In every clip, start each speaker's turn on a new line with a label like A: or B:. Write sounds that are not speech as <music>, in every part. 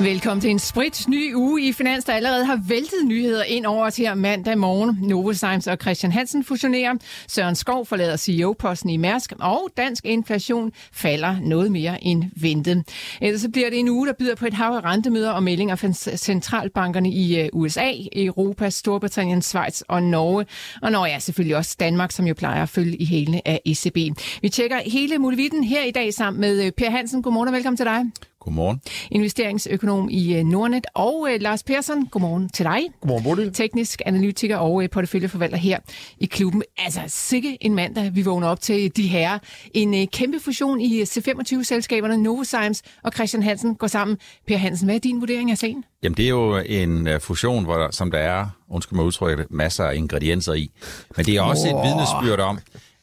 A: Velkommen til en sprit ny uge i Finans, der allerede har væltet nyheder ind over os her mandag morgen. Novo Novozymes og Christian Hansen fusionerer. Søren Skov forlader CEO-posten i Mærsk, og dansk inflation falder noget mere end ventet. Ellers så bliver det en uge, der byder på et hav af rentemøder og meldinger fra centralbankerne i øh, USA, Europa, Storbritannien, Schweiz og Norge. Og når ja, selvfølgelig også Danmark, som jo plejer at følge i hælene af ECB. Vi tjekker hele muligheden her i dag sammen med øh, Per Hansen. Godmorgen og velkommen til dig.
B: Godmorgen.
A: Investeringsøkonom i øh, Nordnet. Og uh, Lars Persson, godmorgen til dig.
C: Godmorgen, Bodil.
A: Teknisk analytiker og uh, porteføljeforvalter her i klubben. Altså, sikke en mandag, vi vågner op til de her. En uh, kæmpe fusion i C25-selskaberne Novozymes og Christian Hansen går sammen. Per Hansen, hvad er din vurdering af sagen?
B: Jamen, det er jo en fusion, hvor der, som der er, undskyld mig udtrykket, masser af ingredienser i. Men det er også oh. et vidnesbyrd om,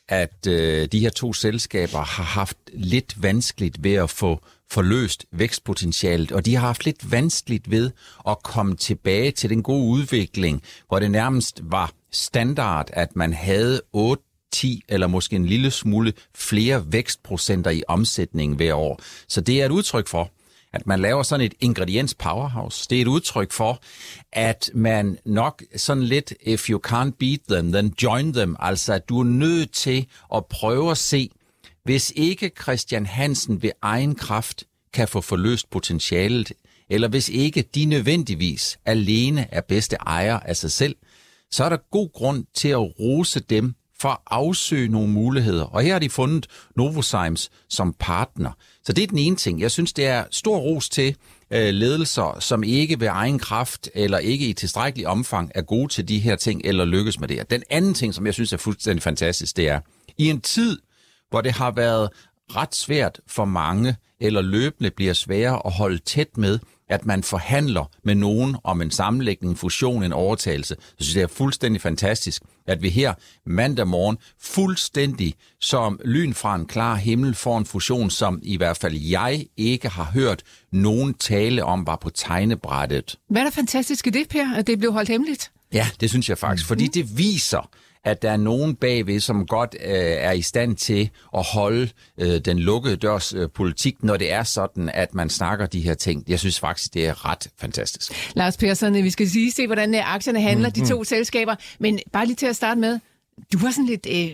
B: at øh, de her to selskaber har haft lidt vanskeligt ved at få forløst vækstpotentialet, og de har haft lidt vanskeligt ved at komme tilbage til den gode udvikling, hvor det nærmest var standard, at man havde 8 10 eller måske en lille smule flere vækstprocenter i omsætningen hver år. Så det er et udtryk for, at man laver sådan et ingrediens powerhouse. Det er et udtryk for, at man nok sådan lidt, if you can't beat them, then join them. Altså, at du er nødt til at prøve at se, hvis ikke Christian Hansen ved egen kraft kan få forløst potentialet, eller hvis ikke de nødvendigvis alene er bedste ejer af sig selv, så er der god grund til at rose dem for at afsøge nogle muligheder. Og her har de fundet Novozymes som partner. Så det er den ene ting. Jeg synes, det er stor ros til øh, ledelser, som ikke ved egen kraft eller ikke i tilstrækkelig omfang er gode til de her ting eller lykkes med det Den anden ting, som jeg synes er fuldstændig fantastisk, det er, i en tid, hvor det har været ret svært for mange, eller løbende bliver sværere at holde tæt med, at man forhandler med nogen om en sammenlægning, en fusion, en overtagelse. Så synes jeg, det er fuldstændig fantastisk, at vi her mandag morgen fuldstændig som lyn fra en klar himmel får en fusion, som i hvert fald jeg ikke har hørt nogen tale om, var på tegnebrættet.
A: Hvad er der fantastisk i det, Per, at det blev holdt hemmeligt?
B: Ja, det synes jeg faktisk, fordi det viser, at der er nogen bagved, som godt øh, er i stand til at holde øh, den lukkede dørs øh, politik, når det er sådan, at man snakker de her ting. Jeg synes faktisk, det er ret fantastisk.
A: Lars Persson, vi skal sige se, hvordan øh, aktierne handler, mm-hmm. de to selskaber. Men bare lige til at starte med, du var sådan lidt, øh,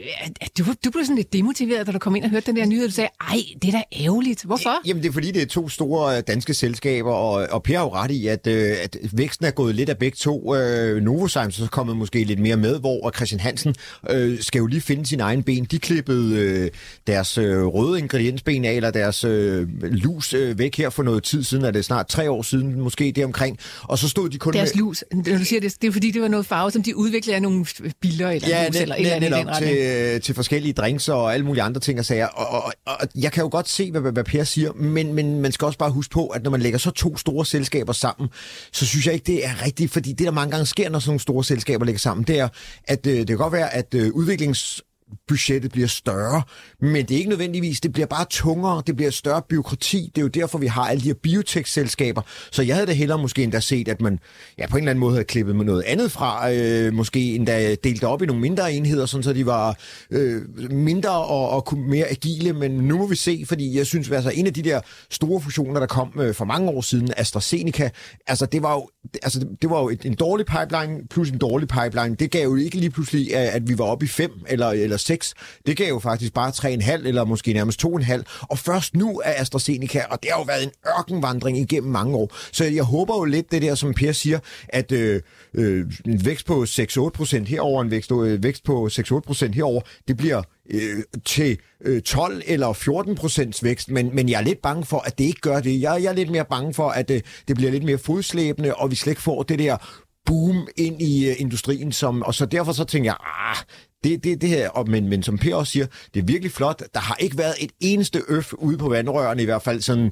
A: du, du blev sådan lidt demotiveret, da du kom ind og hørte den der nyhed. Du sagde, ej, det er da ærgerligt. Hvorfor?
C: Jamen, det er fordi, det er to store øh, danske selskaber, og, og Per har jo ret i, at, øh, at væksten er gået lidt af begge to. Øh, Novozymes er kommet måske lidt mere med, hvor Christian Hansen øh, skal jo lige finde sin egen ben. De klippede øh, deres øh, røde ingrediensben af, eller deres øh, lus øh, væk her for noget tid siden, er det snart tre år siden, måske det omkring. Og så stod de kun
A: Deres med... lus, når du siger det, det er fordi, det var noget farve, som de udviklede af nogle biler eller
C: ja,
A: lus, eller et eller andet
C: til, øh, til forskellige drinks og alle mulige andre ting og sager. Og, og, og jeg kan jo godt se, hvad, hvad Per siger, men, men man skal også bare huske på, at når man lægger så to store selskaber sammen, så synes jeg ikke, det er rigtigt, fordi det, der mange gange sker, når sådan nogle store selskaber lægger sammen, det er, at øh, det kan godt være, at øh, udviklings budgettet bliver større, men det er ikke nødvendigvis, det bliver bare tungere, det bliver større byråkrati, det er jo derfor, vi har alle de her biotech-selskaber, så jeg havde da hellere måske endda set, at man ja, på en eller anden måde havde klippet med noget andet fra, øh, måske endda delt op i nogle mindre enheder, sådan så de var øh, mindre og, og mere agile, men nu må vi se, fordi jeg synes, altså en af de der store fusioner, der kom øh, for mange år siden, AstraZeneca, altså det var jo, altså, det, det var jo et, en dårlig pipeline plus en dårlig pipeline, det gav jo ikke lige pludselig, at, at vi var oppe i fem eller, eller 6. Det gav jo faktisk bare 3,5 eller måske nærmest 2,5. Og først nu er AstraZeneca, og det har jo været en ørkenvandring igennem mange år. Så jeg håber jo lidt det der, som Per siger, at øh, øh, en vækst på 6-8 procent herover, en vækst, øh, vækst på 6-8 procent herover, det bliver øh, til øh, 12 eller 14 procents vækst, men, men jeg er lidt bange for, at det ikke gør det. Jeg, jeg er lidt mere bange for, at øh, det bliver lidt mere fodslæbende, og vi slet ikke får det der boom ind i øh, industrien, som, og så derfor så tænker jeg, ah, det, det, det her, og, men, men som Per også siger, det er virkelig flot. Der har ikke været et eneste øf ude på vandrørene, i hvert fald sådan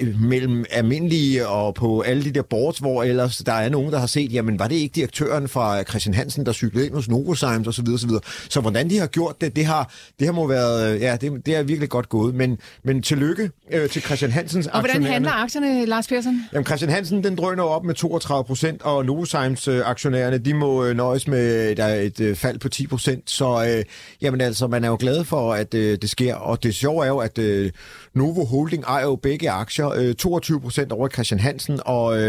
C: øh, mellem almindelige og på alle de der boards, hvor ellers der er nogen, der har set, jamen var det ikke direktøren fra Christian Hansen, der cyklede ind hos Novozymes osv. Så, videre, så, så hvordan de har gjort det, det har, det har må været, ja, det, det er virkelig godt gået. Men, men tillykke øh, til Christian Hansens
A: Og hvordan handler aktierne, Lars Persson?
C: Jamen Christian Hansen, den drøner op med 32 procent, og Novozymes øh, aktionærerne, de må øh, nøjes med der er et øh, fald på 10 procent. Så øh, jamen altså, man er jo glad for, at øh, det sker. Og det sjove er jo, at øh, Novo Holding ejer jo begge aktier. Øh, 22 procent over Christian Hansen, og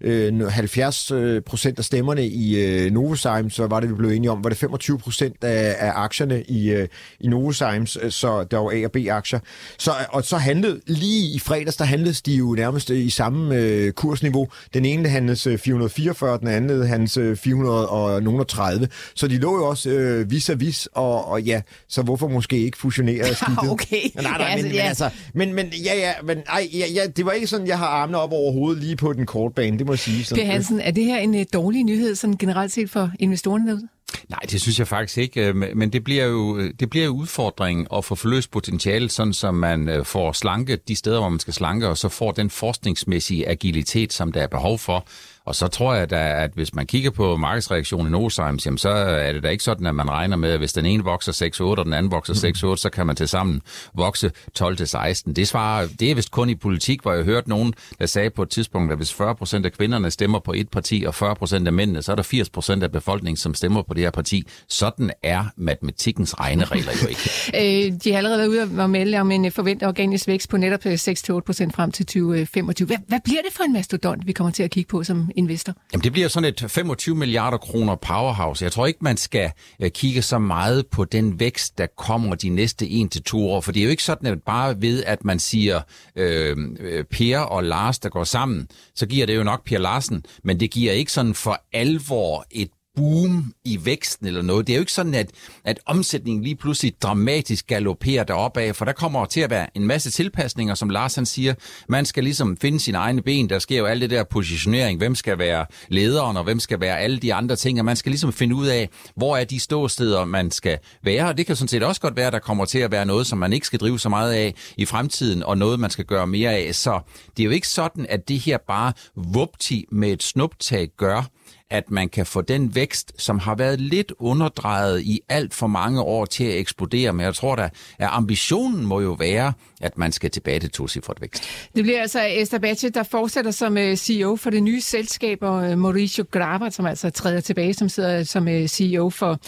C: øh, 70 øh, procent af stemmerne i øh, Novozymes, så var det, vi blev enige om, var det 25 procent af, af aktierne i, øh, i Novozymes, øh, så der var A- og B-aktier. Så, og så handlede, lige i fredags, der handledes de jo nærmest i samme øh, kursniveau. Den ene handles 444, den anden handles 430. Så de lå jo også øh, vis-a-vis, og, og ja, så hvorfor måske ikke fusionere skidtet? <laughs>
A: okay.
C: Nej, nej,
A: Ja,
C: men,
A: altså,
C: men,
A: ja.
C: altså, men, men ja, ja, men ej, ja, ja, det var ikke sådan, jeg har armene op over hovedet lige på den korte bane, det må jeg sige. Sådan,
A: Per Hansen, er det her en øh, dårlig nyhed sådan generelt set for investorerne derude?
B: Nej, det synes jeg faktisk ikke, øh, men det bliver jo det bliver jo udfordringen at få forløst potentialet, sådan som man øh, får slanket de steder, hvor man skal slanke, og så får den forskningsmæssige agilitet, som der er behov for. Og så tror jeg da, at hvis man kigger på markedsreaktionen i jamen så er det da ikke sådan, at man regner med, at hvis den ene vokser 6-8, og den anden vokser 6-8, så kan man til sammen vokse 12-16. Det, svarer, det er vist kun i politik, hvor jeg hørte nogen, der sagde på et tidspunkt, at hvis 40% af kvinderne stemmer på et parti, og 40% af mændene, så er der 80% af befolkningen, som stemmer på det her parti. Sådan er matematikkens regneregler jo ikke. <laughs>
A: Øh, de har allerede været ude og melde om en øh, forventet organisk vækst på netop øh, 6-8 procent frem til 2025. Hvad, hvad bliver det for en mastodont, vi kommer til at kigge på som investor?
B: Jamen, det bliver sådan et 25 milliarder kroner powerhouse. Jeg tror ikke, man skal øh, kigge så meget på den vækst, der kommer de næste 1-2 år, for det er jo ikke sådan, at bare ved, at man siger øh, øh, Per og Lars, der går sammen, så giver det jo nok Per Larsen, men det giver ikke sådan for alvor et boom i væksten eller noget. Det er jo ikke sådan, at, at omsætningen lige pludselig dramatisk galopperer deropad, for der kommer til at være en masse tilpasninger, som Lars han siger. Man skal ligesom finde sine egne ben. Der sker jo alt det der positionering. Hvem skal være lederen, og hvem skal være alle de andre ting. Og man skal ligesom finde ud af, hvor er de ståsteder, man skal være. Og det kan sådan set også godt være, at der kommer til at være noget, som man ikke skal drive så meget af i fremtiden, og noget, man skal gøre mere af. Så det er jo ikke sådan, at det her bare vupti med et snuptag gør, at man kan få den vækst, som har været lidt underdrejet i alt for mange år til at eksplodere. Men jeg tror da, at ambitionen må jo være, at man skal tilbage til tocifret vækst.
A: Det bliver altså Esther Bache, der fortsætter som øh, CEO for det nye selskab, og øh, Mauricio Graber, som altså træder tilbage, som sidder som øh, CEO for,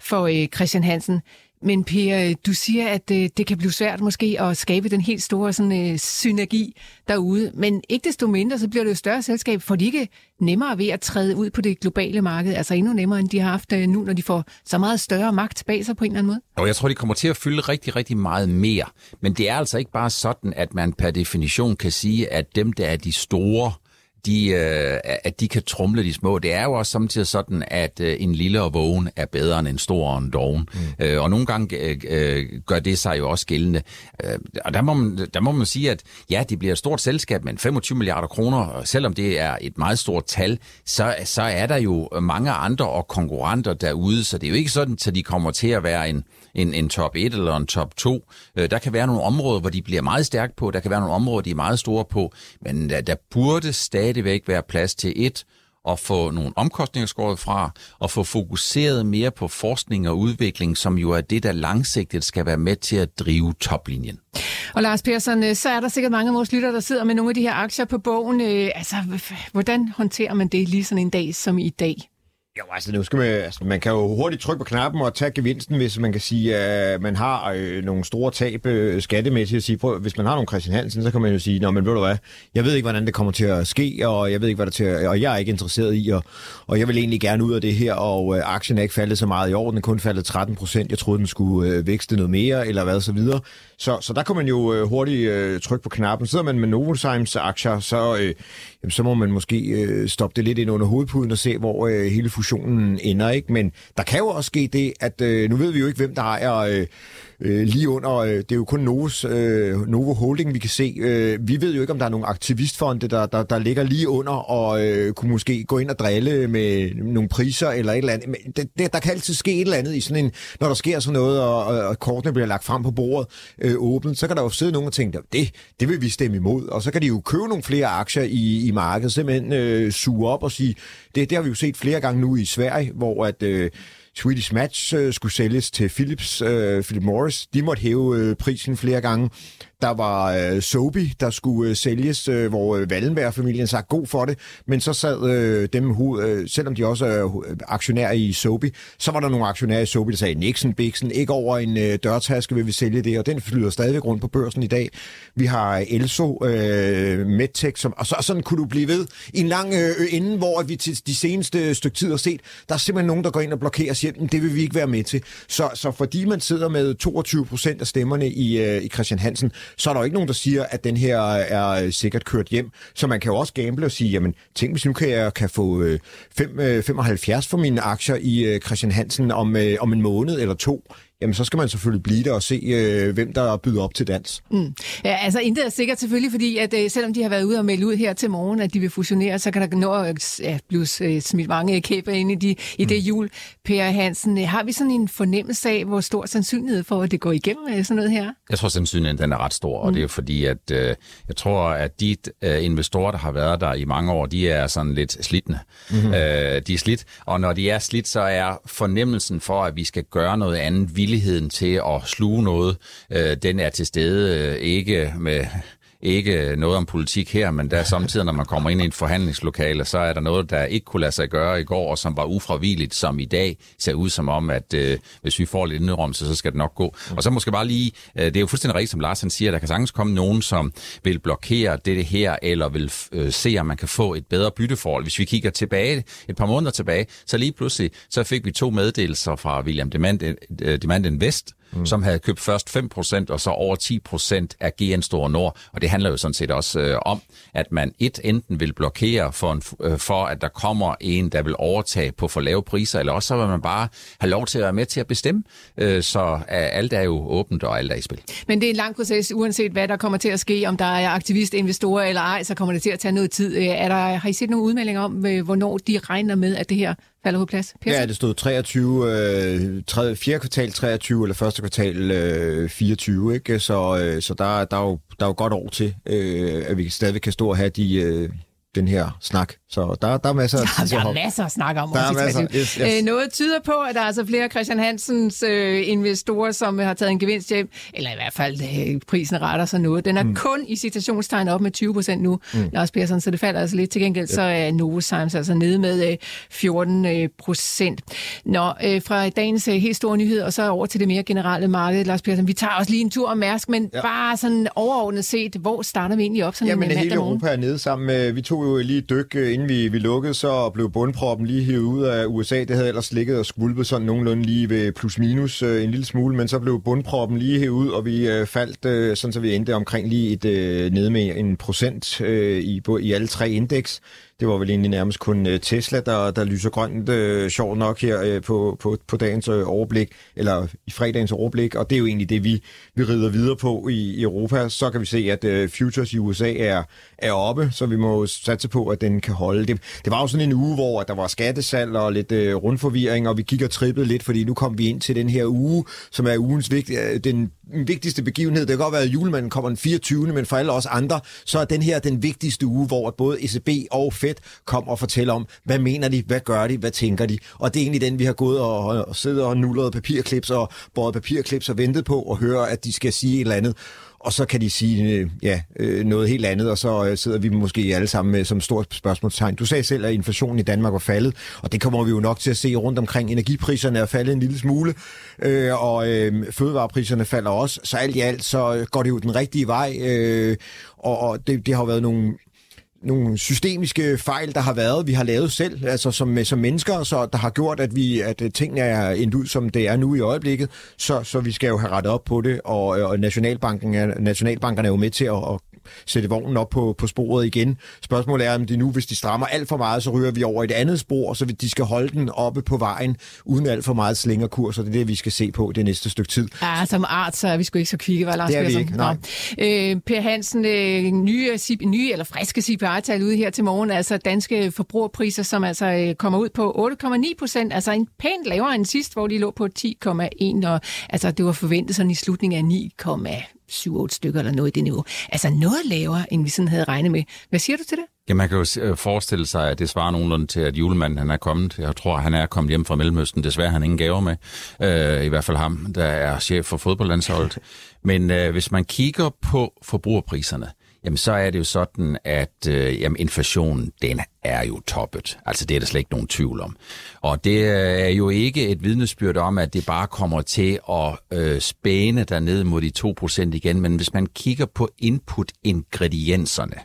A: for Christian Hansen. Men Per, øh, du siger, at øh, det kan blive svært måske at skabe den helt store sådan, øh, synergi derude. Men ikke desto mindre, så bliver det jo større selskab. for de ikke nemmere ved at træde ud på det globale marked? Altså endnu nemmere, end de har haft øh, nu, når de får så meget større magt bag sig på en eller anden måde?
B: Og jeg tror, de kommer til at fylde rigtig, rigtig meget mere. Men det er altså ikke bare sådan, at man per definition kan sige, at dem, der er de store, de, øh, at de kan trumle de små. Det er jo også samtidig sådan, at øh, en lille og vågen er bedre end en stor og en doven. Mm. Øh, og nogle gange øh, øh, gør det sig jo også gældende. Øh, og der må, man, der må man sige, at ja, det bliver et stort selskab, men 25 milliarder kroner, og selvom det er et meget stort tal, så, så er der jo mange andre og konkurrenter derude, så det er jo ikke sådan, at de kommer til at være en, en, en top 1 eller en top 2. Øh, der kan være nogle områder, hvor de bliver meget stærke på, der kan være nogle områder, de er meget store på, men der, der burde stadigvæk være plads til et, at få nogle omkostninger skåret fra, og få fokuseret mere på forskning og udvikling, som jo er det, der langsigtet skal være med til at drive toplinjen.
A: Og Lars Persson, øh, så er der sikkert mange af vores lyttere, der sidder med nogle af de her aktier på bogen. Øh, altså, hvordan håndterer man det lige sådan en dag som i dag?
C: Jo, altså nu skal man, altså, man kan jo hurtigt trykke på knappen og tage gevinsten, hvis man kan sige, at man har øh, nogle store tab øh, skattemæssigt. At sige, prøv, hvis man har nogle Christian Hansen, så kan man jo sige, Nå, men ved du hvad, jeg ved ikke, hvordan det kommer til at ske, og jeg ved ikke, hvad der til at, og jeg er ikke interesseret i, og, og jeg vil egentlig gerne ud af det her, og øh, aktien er ikke faldet så meget i år, den er kun faldet 13 procent. Jeg troede, den skulle øh, vækste noget mere, eller hvad så videre. Så, så der kan man jo øh, hurtigt øh, trykke på knappen. Sidder man med Novozymes aktier, så, øh, jamen, så må man måske øh, stoppe det lidt ind under hovedpuden og se, hvor øh, hele fusionen ender. ikke. Men der kan jo også ske det, at øh, nu ved vi jo ikke, hvem der ejer øh, øh, lige under, øh, det er jo kun Novos, øh, Novo Holding, vi kan se. Øh, vi ved jo ikke, om der er nogle aktivistfonde, der, der, der ligger lige under og øh, kunne måske gå ind og drille med nogle priser eller et eller andet. Men det, det, der kan altid ske et eller andet i sådan en, når der sker sådan noget, og, og kortene bliver lagt frem på bordet øh, åbent, så kan der jo sidde nogen og tænke, det, det vil vi stemme imod. Og så kan de jo købe nogle flere aktier i, i markedet, simpelthen øh, suge op og sige, det, det har vi jo set flere gange nu i Sverige, hvor at... Øh, Swedish Match øh, skulle sælges til Philips, øh, Philip Morris. De måtte hæve øh, prisen flere gange. Der var øh, Sobi, der skulle øh, sælges, øh, hvor øh, Wallenberg-familien sagde god for det, men så sad øh, dem, øh, selvom de også er øh, aktionærer i Sobi, så var der nogle aktionærer i Sobi, der sagde, Nixon, Bixen, ikke over en øh, dørtaske vil vi sælge det, og den flyder stadigvæk rundt på børsen i dag. Vi har Elso, øh, Medtech, som, og så, sådan kunne du blive ved i en lang øh, inden, hvor vi til de seneste øh, stykke tid har set, der er simpelthen nogen, der går ind og blokerer og siger, det vil vi ikke være med til. Så, så fordi man sidder med 22 procent af stemmerne i, øh, i Christian Hansen, så er der jo ikke nogen, der siger, at den her er øh, sikkert kørt hjem. Så man kan jo også gamble og sige, jamen tænk hvis nu kan jeg kan få øh, 5, 75 øh, for mine aktier i Christian Hansen om, om en måned eller to jamen så skal man selvfølgelig blive der og se, øh, hvem der byder op til dans.
A: Mm. Ja, altså intet er sikkert selvfølgelig, fordi at øh, selvom de har været ude og melde ud her til morgen, at de vil fusionere, så kan der nå at ja, blive øh, smidt mange kæber ind i, de, i mm. det jul. Per Hansen, øh, har vi sådan en fornemmelse af, hvor stor sandsynlighed for, at det går igennem øh, sådan noget her?
B: Jeg tror sandsynligheden den er ret stor, og mm. det er fordi, at øh, jeg tror, at de øh, investorer, der har været der i mange år, de er sådan lidt slidende. Mm-hmm. Øh, de er slidt, og når de er slidt, så er fornemmelsen for, at vi skal gøre noget andet villigheden til at sluge noget, øh, den er til stede øh, ikke med ikke noget om politik her, men der samtidig, når man kommer ind i et forhandlingslokale, så er der noget, der ikke kunne lade sig gøre i går, og som var ufravilligt, som i dag ser ud som om, at øh, hvis vi får lidt indrømmelse, så skal det nok gå. Og så måske bare lige, øh, det er jo fuldstændig rigtigt, som Lars han siger, der kan sagtens komme nogen, som vil blokere det her, eller vil øh, se, om man kan få et bedre bytteforhold. Hvis vi kigger tilbage, et par måneder tilbage, så lige pludselig, så fik vi to meddelelser fra William Demand, øh, Demand Invest, mm. som havde købt først 5% og så over 10% af GN Store Nord. Og det handler jo sådan set også øh, om, at man et enten vil blokere for, en, øh, for, at der kommer en, der vil overtage på for lave priser, eller også så vil man bare have lov til at være med til at bestemme. Øh, så øh, alt er jo åbent, og alt er i spil.
A: Men det er en lang proces, uanset hvad der kommer til at ske, om der er aktivistinvestorer eller ej, så kommer det til at tage noget tid. Øh, er der, har I set nogle udmeldinger om, øh, hvornår de regner med, at det her falder på plads?
C: Pearson? Ja, det stod 23, øh, 3, 4. kvartal 23 eller første kvartal øh, 24, ikke? Så, øh, så der, der, er jo, der er jo godt år til, øh, at vi stadig kan stå og have de, øh, den her snak. Så der, der er masser <laughs>
A: af
C: tid
A: Der er masser at snakke om.
C: Der er masser, yes, yes.
A: Øh, noget tyder på, at der er altså flere Christian Hansens øh, investorer, som har taget en gevinst hjem, eller i hvert fald øh, prisen retter sig noget. Den er mm. kun i citationstegn op med 20 procent nu, mm. Lars Persson, så det falder altså lidt. Til gengæld yep. så er Novozymes altså nede med øh, 14 øh, procent. Nå, øh, fra dagens øh, helt store nyhed, og så over til det mere generelle marked, Lars Persson. Vi tager også lige en tur om Mærsk, men ja. bare sådan overordnet set, hvor starter vi egentlig op sådan
C: Jamen,
A: en
C: hele Europa er nede sammen med, vi tog jo lige dyk, øh, inden vi, vi lukkede, så blev bundproppen lige hævet ud af USA. Det havde ellers ligget og skvulpet sådan nogenlunde lige ved plus minus øh, en lille smule, men så blev bundproppen lige hævet ud, og vi øh, faldt, øh, sådan så vi endte omkring lige et øh, nede med en procent øh, i, i alle tre indeks. Det var vel egentlig nærmest kun øh, Tesla, der, der lyser grønt, øh, sjovt nok her øh, på, på, på dagens øh, overblik, eller i fredagens overblik, og det er jo egentlig det, vi, vi rider videre på i, i Europa. Så kan vi se, at øh, futures i USA er, er oppe, så vi må satse på, at den kan holde. Det, det var jo sådan en uge, hvor der var skattesal og lidt øh, rundforvirring, og vi kigger trippet lidt, fordi nu kom vi ind til den her uge, som er ugens vigt, øh, den vigtigste begivenhed. Det kan godt være, at julemanden kommer den 24. Men for alle os andre, så er den her den vigtigste uge, hvor både ECB og Fed kommer og fortæller om, hvad mener de, hvad gør de, hvad tænker de. Og det er egentlig den, vi har gået og, og siddet og nullet papirklips og båret papirklips og ventet på og høre, at de skal sige et eller andet og så kan de sige øh, ja, øh, noget helt andet, og så øh, sidder vi måske alle sammen med som stort spørgsmålstegn. Du sagde selv, at inflationen i Danmark var faldet, og det kommer vi jo nok til at se rundt omkring. Energipriserne er faldet en lille smule, øh, og øh, fødevarepriserne falder også, så alt i alt så øh, går det jo den rigtige vej, og det, det har været nogle nogle systemiske fejl, der har været, vi har lavet selv, altså som, øh, som mennesker, så der har gjort, at vi at øh, tingene er endt ud, som det er nu i øjeblikket, så, så vi skal jo have rettet op på det, og, øh, og Nationalbanken er, Nationalbankerne er jo med til at, at sætte vognen op på, på sporet igen. Spørgsmålet er, om det nu, hvis de strammer alt for meget, så ryger vi over et andet spor, så de skal holde den oppe på vejen, uden alt for meget slængerkurs, og det er det, vi skal se på det næste stykke tid.
A: Ja, som art, så er vi sgu ikke så kvikke, var Lars
C: Det er vi ikke, nej.
A: Nå. Øh, per Hansen, øh, nye, nye eller friske CPI-tal ude her til morgen, altså danske forbrugerpriser, som altså øh, kommer ud på 8,9 procent, altså en pænt lavere end sidst, hvor de lå på 10,1, og altså det var forventet sådan i slutningen af 9,7 stykker eller noget i det niveau. Altså noget lavere, end vi sådan havde regnet med. Hvad siger du til det?
B: Ja, man kan jo øh, forestille sig, at det svarer nogenlunde til, at julemanden han er kommet. Jeg tror, han er kommet hjem fra Mellemøsten. Desværre han ingen gaver med. Øh, I hvert fald ham, der er chef for fodboldlandsholdet. <laughs> Men øh, hvis man kigger på forbrugerpriserne, jamen så er det jo sådan, at øh, jamen, inflationen, den er jo toppet. Altså det er der slet ikke nogen tvivl om. Og det øh, er jo ikke et vidnesbyrd om, at det bare kommer til at øh, spæne derned mod de 2% igen, men hvis man kigger på input-ingredienserne,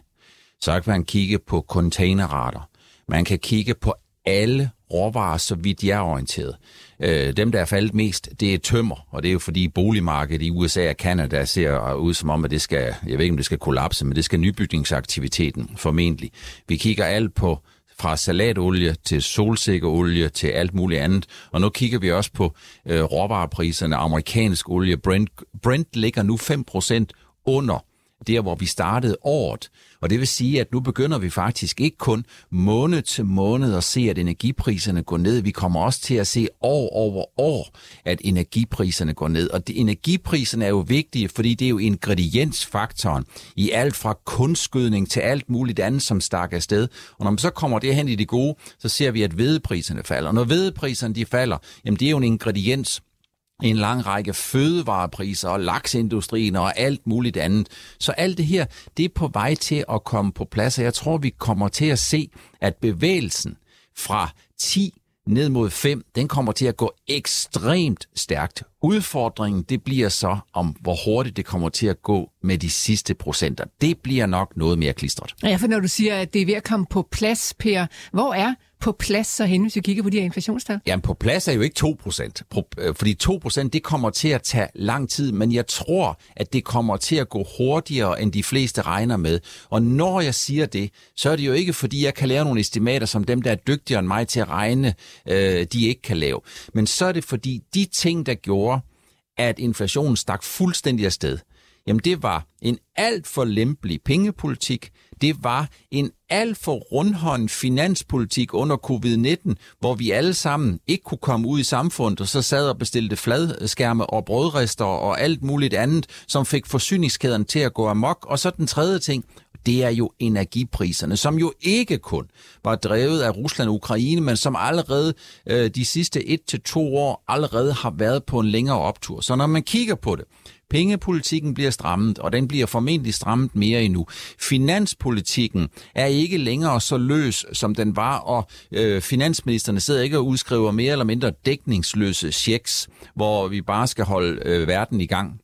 B: så kan man kigge på containerrater. Man kan kigge på alle råvarer, så vidt jeg er orienteret. Øh, dem, der er faldet mest, det er tømmer, og det er jo fordi boligmarkedet i USA og Canada ser ud som om, at det skal, jeg ved ikke, om det skal kollapse, men det skal nybygningsaktiviteten formentlig. Vi kigger alt på fra salatolie til solsikkeolie til alt muligt andet. Og nu kigger vi også på øh, råvarepriserne. Amerikansk olie, Brent, Brent ligger nu 5% under der, hvor vi startede året. Og det vil sige, at nu begynder vi faktisk ikke kun måned til måned at se, at energipriserne går ned. Vi kommer også til at se år over år, at energipriserne går ned. Og det, energipriserne er jo vigtige, fordi det er jo ingrediensfaktoren i alt fra kunstskydning til alt muligt andet, som stak afsted. Og når man så kommer det hen i det gode, så ser vi, at vedepriserne falder. Og når vedepriserne de falder, jamen det er jo en ingrediens en lang række fødevarepriser og laksindustrien og alt muligt andet. Så alt det her, det er på vej til at komme på plads, og jeg tror, vi kommer til at se, at bevægelsen fra 10 ned mod 5, den kommer til at gå ekstremt stærkt. Udfordringen, det bliver så om, hvor hurtigt det kommer til at gå med de sidste procenter. Det bliver nok noget mere klistret.
A: Ja, for når du siger, at det er ved at komme på plads, Per, hvor er på plads så hen, hvis vi kigger på de her inflationstal?
B: Jamen på plads er jo ikke 2%, fordi 2% det kommer til at tage lang tid, men jeg tror, at det kommer til at gå hurtigere, end de fleste regner med. Og når jeg siger det, så er det jo ikke, fordi jeg kan lave nogle estimater, som dem, der er dygtigere end mig til at regne, øh, de ikke kan lave. Men så er det, fordi de ting, der gjorde, at inflationen stak fuldstændig afsted, jamen det var en alt for lempelig pengepolitik, det var en alt for rundhånd finanspolitik under covid-19, hvor vi alle sammen ikke kunne komme ud i samfundet, og så sad og bestilte fladskærme og brødrester og alt muligt andet, som fik forsyningskæden til at gå amok. Og så den tredje ting, det er jo energipriserne, som jo ikke kun var drevet af Rusland og Ukraine, men som allerede øh, de sidste et til to år allerede har været på en længere optur. Så når man kigger på det, Pengepolitikken bliver strammet, og den bliver formentlig strammet mere endnu. Finanspolitikken er ikke længere så løs, som den var, og øh, finansministerne sidder ikke og udskriver mere eller mindre dækningsløse checks, hvor vi bare skal holde øh, verden i gang.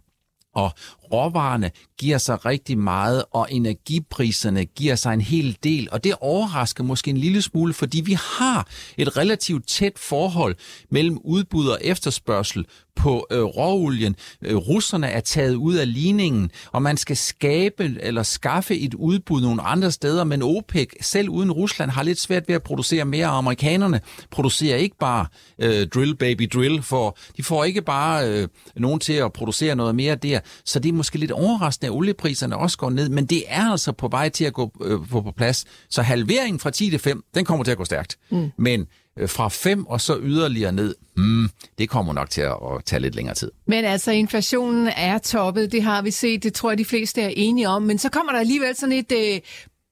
B: Og råvarerne giver sig rigtig meget, og energipriserne giver sig en hel del. Og det overrasker måske en lille smule, fordi vi har et relativt tæt forhold mellem udbud og efterspørgsel på øh, råolien. Øh, russerne er taget ud af ligningen, og man skal skabe eller skaffe et udbud nogle andre steder, men OPEC, selv uden Rusland, har lidt svært ved at producere mere. Amerikanerne producerer ikke bare øh, drill baby drill, for de får ikke bare øh, nogen til at producere noget mere der. Så det er måske lidt overraskende, at oliepriserne også går ned, men det er altså på vej til at gå øh, på, på plads. Så halveringen fra 10 til 5, den kommer til at gå stærkt. Mm. Men øh, fra 5 og så yderligere ned, mm, det kommer nok til at, at tage lidt længere tid.
A: Men altså, inflationen er toppet, det har vi set, det tror jeg, de fleste er enige om. Men så kommer der alligevel sådan et øh,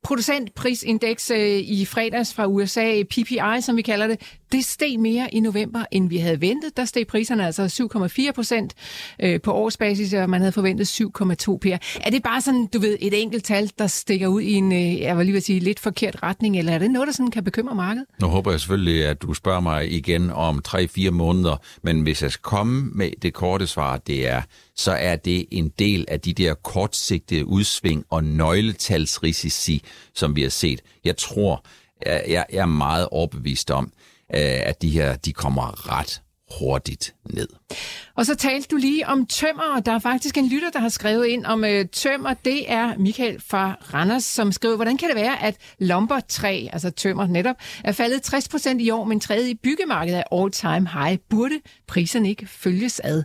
A: producentprisindeks øh, i fredags fra USA, PPI, som vi kalder det, det steg mere i november, end vi havde ventet. Der steg priserne altså 7,4 procent øh, på årsbasis, og man havde forventet 7,2 per. Er det bare sådan, du ved, et enkelt tal, der stikker ud i en, øh, jeg vil lige sige, lidt forkert retning, eller er det noget, der sådan kan bekymre markedet?
B: Nu håber jeg selvfølgelig, at du spørger mig igen om 3-4 måneder, men hvis jeg skal komme med det korte svar, det er, så er det en del af de der kortsigtede udsving og nøgletalsrisici, som vi har set. Jeg tror, jeg, jeg er meget overbevist om, Øh, at de her de kommer ret hurtigt ned.
A: Og så talte du lige om tømmer, og der er faktisk en lytter, der har skrevet ind om øh, tømmer. Det er Michael fra Randers, som skriver, hvordan kan det være, at lumbertræ, altså tømmer netop, er faldet 60% i år, men træet i byggemarkedet er all-time high. Burde priserne ikke følges ad?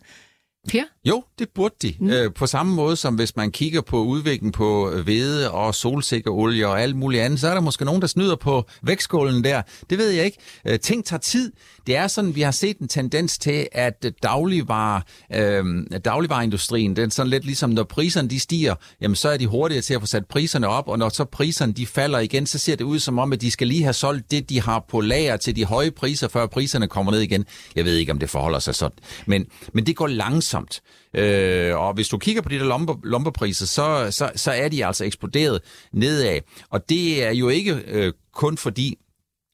A: Per?
B: Jo, det burde de. Mm. Øh, på samme måde som hvis man kigger på udviklingen på hvede og solsikkeolie og alt muligt andet, så er der måske nogen, der snyder på vægtskålen der. Det ved jeg ikke. Øh, ting tager tid. Det er sådan, vi har set en tendens til, at dagligvare, øh, dagligvareindustrien, den sådan lidt ligesom, når priserne de stiger, jamen så er de hurtigere til at få sat priserne op, og når så priserne de falder igen, så ser det ud som om, at de skal lige have solgt det, de har på lager til de høje priser, før priserne kommer ned igen. Jeg ved ikke, om det forholder sig sådan. Men, men det går langsomt. Øh, og hvis du kigger på de der lomper, lomperpriser, så, så, så er de altså eksploderet nedad. Og det er jo ikke øh, kun fordi,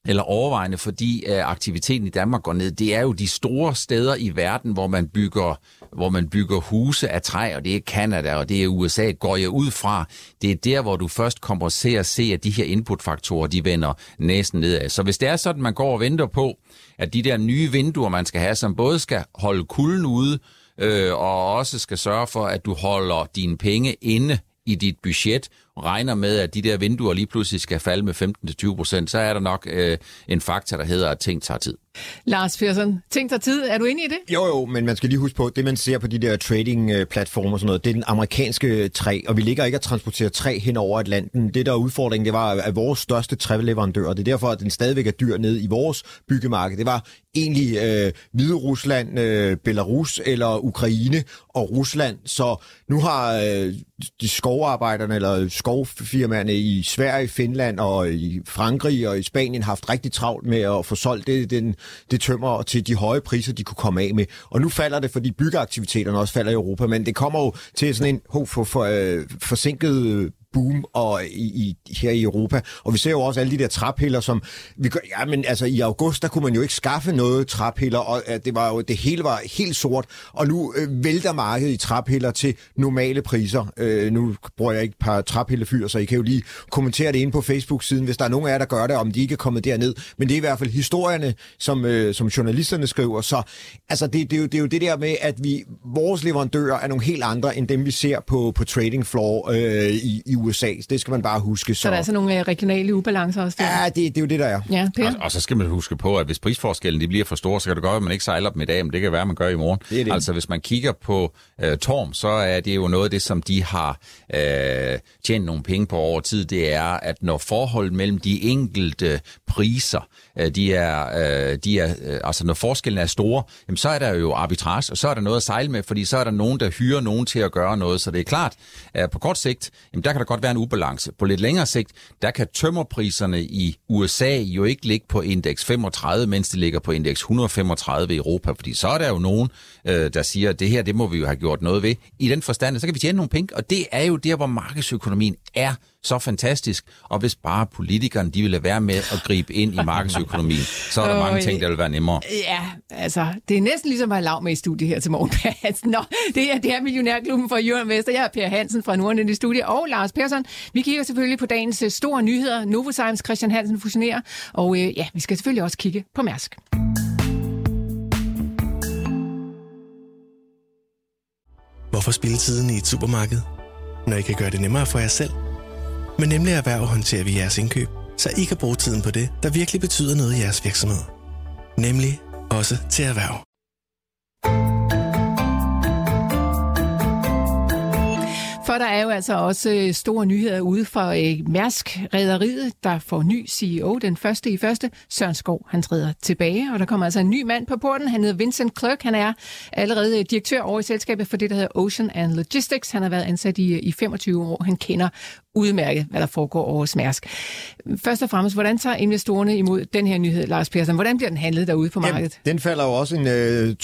B: eller overvejende fordi øh, aktiviteten i Danmark går ned. Det er jo de store steder i verden, hvor man bygger hvor man bygger huse af træ, og det er Kanada, og det er USA, går jeg ud fra. Det er der, hvor du først kommer til at se, at de her inputfaktorer, de vender næsten nedad. Så hvis det er sådan, man går og venter på, at de der nye vinduer, man skal have, som både skal holde kulden ude, øh, og også skal sørge for, at du holder dine penge inde i dit budget, regner med, at de der vinduer lige pludselig skal falde med 15-20 procent, så er der nok øh, en faktor, der hedder, at ting tager tid.
A: Lars Persson, ting tager tid. Er du inde i det?
C: Jo, jo, men man skal lige huske på, det man ser på de der trading-platformer og sådan noget, det er den amerikanske træ, og vi ligger ikke at transportere træ hen over Atlanten. Det der er udfordringen, det var, at vores største træleverandør, og det er derfor, at den stadigvæk er dyr ned i vores byggemarked, det var egentlig øh, Hvide Rusland, øh, Belarus eller Ukraine og Rusland. Så nu har øh, de skovarbejderne eller skovfirmaerne i Sverige, Finland og i Frankrig og i Spanien haft rigtig travlt med at få solgt det, den, det tømmer til de høje priser, de kunne komme af med. Og nu falder det, fordi byggeaktiviteterne også falder i Europa, men det kommer jo til sådan en oh, for, for, øh, forsinket øh, boom og i, i, her i Europa. Og vi ser jo også alle de der træpiller, som... Vi gør, ja, men altså i august, der kunne man jo ikke skaffe noget træpiller, og øh, det, var jo, det hele var helt sort. Og nu øh, vælter markedet i træpiller til normale priser. Øh, nu bruger jeg ikke et par træpillefyr, så I kan jo lige kommentere det inde på Facebook-siden, hvis der er nogen af jer, der gør det, om de ikke er kommet derned. Men det er i hvert fald historierne, som, øh, som journalisterne skriver. Så altså, det, det, er jo, det er jo det der med, at vi vores leverandører er nogle helt andre, end dem vi ser på, på trading floor øh, i, i USA. Det skal man bare huske.
A: Så, så der er altså nogle øh, regionale ubalancer også? Der.
C: Ja, det, det er jo det, der er.
A: Ja,
B: det er. Og, og så skal man huske på, at hvis prisforskellen de bliver for store, så kan det godt at man ikke sejler dem i dag, men det kan være, at man gør i morgen. Det det. Altså hvis man kigger på uh, Torm, så er det jo noget af det, som de har uh, tjent nogle penge på over tid, det er, at når forholdet mellem de enkelte priser, uh, de er, uh, de er uh, altså når forskellen er store, jamen, så er der jo arbitrage, og så er der noget at sejle med, fordi så er der nogen, der hyrer nogen til at gøre noget. Så det er klart, at på kort sigt, jamen, der kan der godt være en ubalance. På lidt længere sigt, der kan tømmerpriserne i USA jo ikke ligge på indeks 35, mens de ligger på indeks 135 i Europa, fordi så er der jo nogen, øh, der siger, at det her, det må vi jo have gjort noget ved. I den forstand, så kan vi tjene nogle penge, og det er jo der, hvor markedsøkonomien er så fantastisk. Og hvis bare politikerne de ville være med at gribe ind i markedsøkonomien, så er der mange ting, der vil være nemmere.
A: Ja, altså, det er næsten ligesom at være lav med i studiet her til morgen. <laughs> Nå, det er, det er Millionærklubben fra Jørgen Vester. Jeg er Per Hansen fra Norden i studiet, og Lars Persson. Vi kigger selvfølgelig på dagens øh, store nyheder. Novozymes Christian Hansen fusionerer, og øh, ja, vi skal selvfølgelig også kigge på Mærsk.
D: Hvorfor spille tiden i et supermarked, når I kan gøre det nemmere for jer selv? Men nemlig erhverv håndterer vi jeres indkøb, så I kan bruge tiden på det, der virkelig betyder noget i jeres virksomhed. Nemlig også til erhverv.
A: For der er jo altså også øh, store nyheder ude fra øh, Mærsk Rederiet, der får ny CEO den første i første. Søren Skov, han træder tilbage, og der kommer altså en ny mand på porten. Han hedder Vincent Clerk. Han er allerede øh, direktør over i selskabet for det, der hedder Ocean and Logistics. Han har været ansat i, i 25 år. Han kender udmærket, hvad der foregår over Mærsk. Først og fremmest, hvordan tager investorerne imod den her nyhed, Lars Persson? Hvordan bliver den handlet derude på markedet?
C: Jamen, den falder jo også en øh,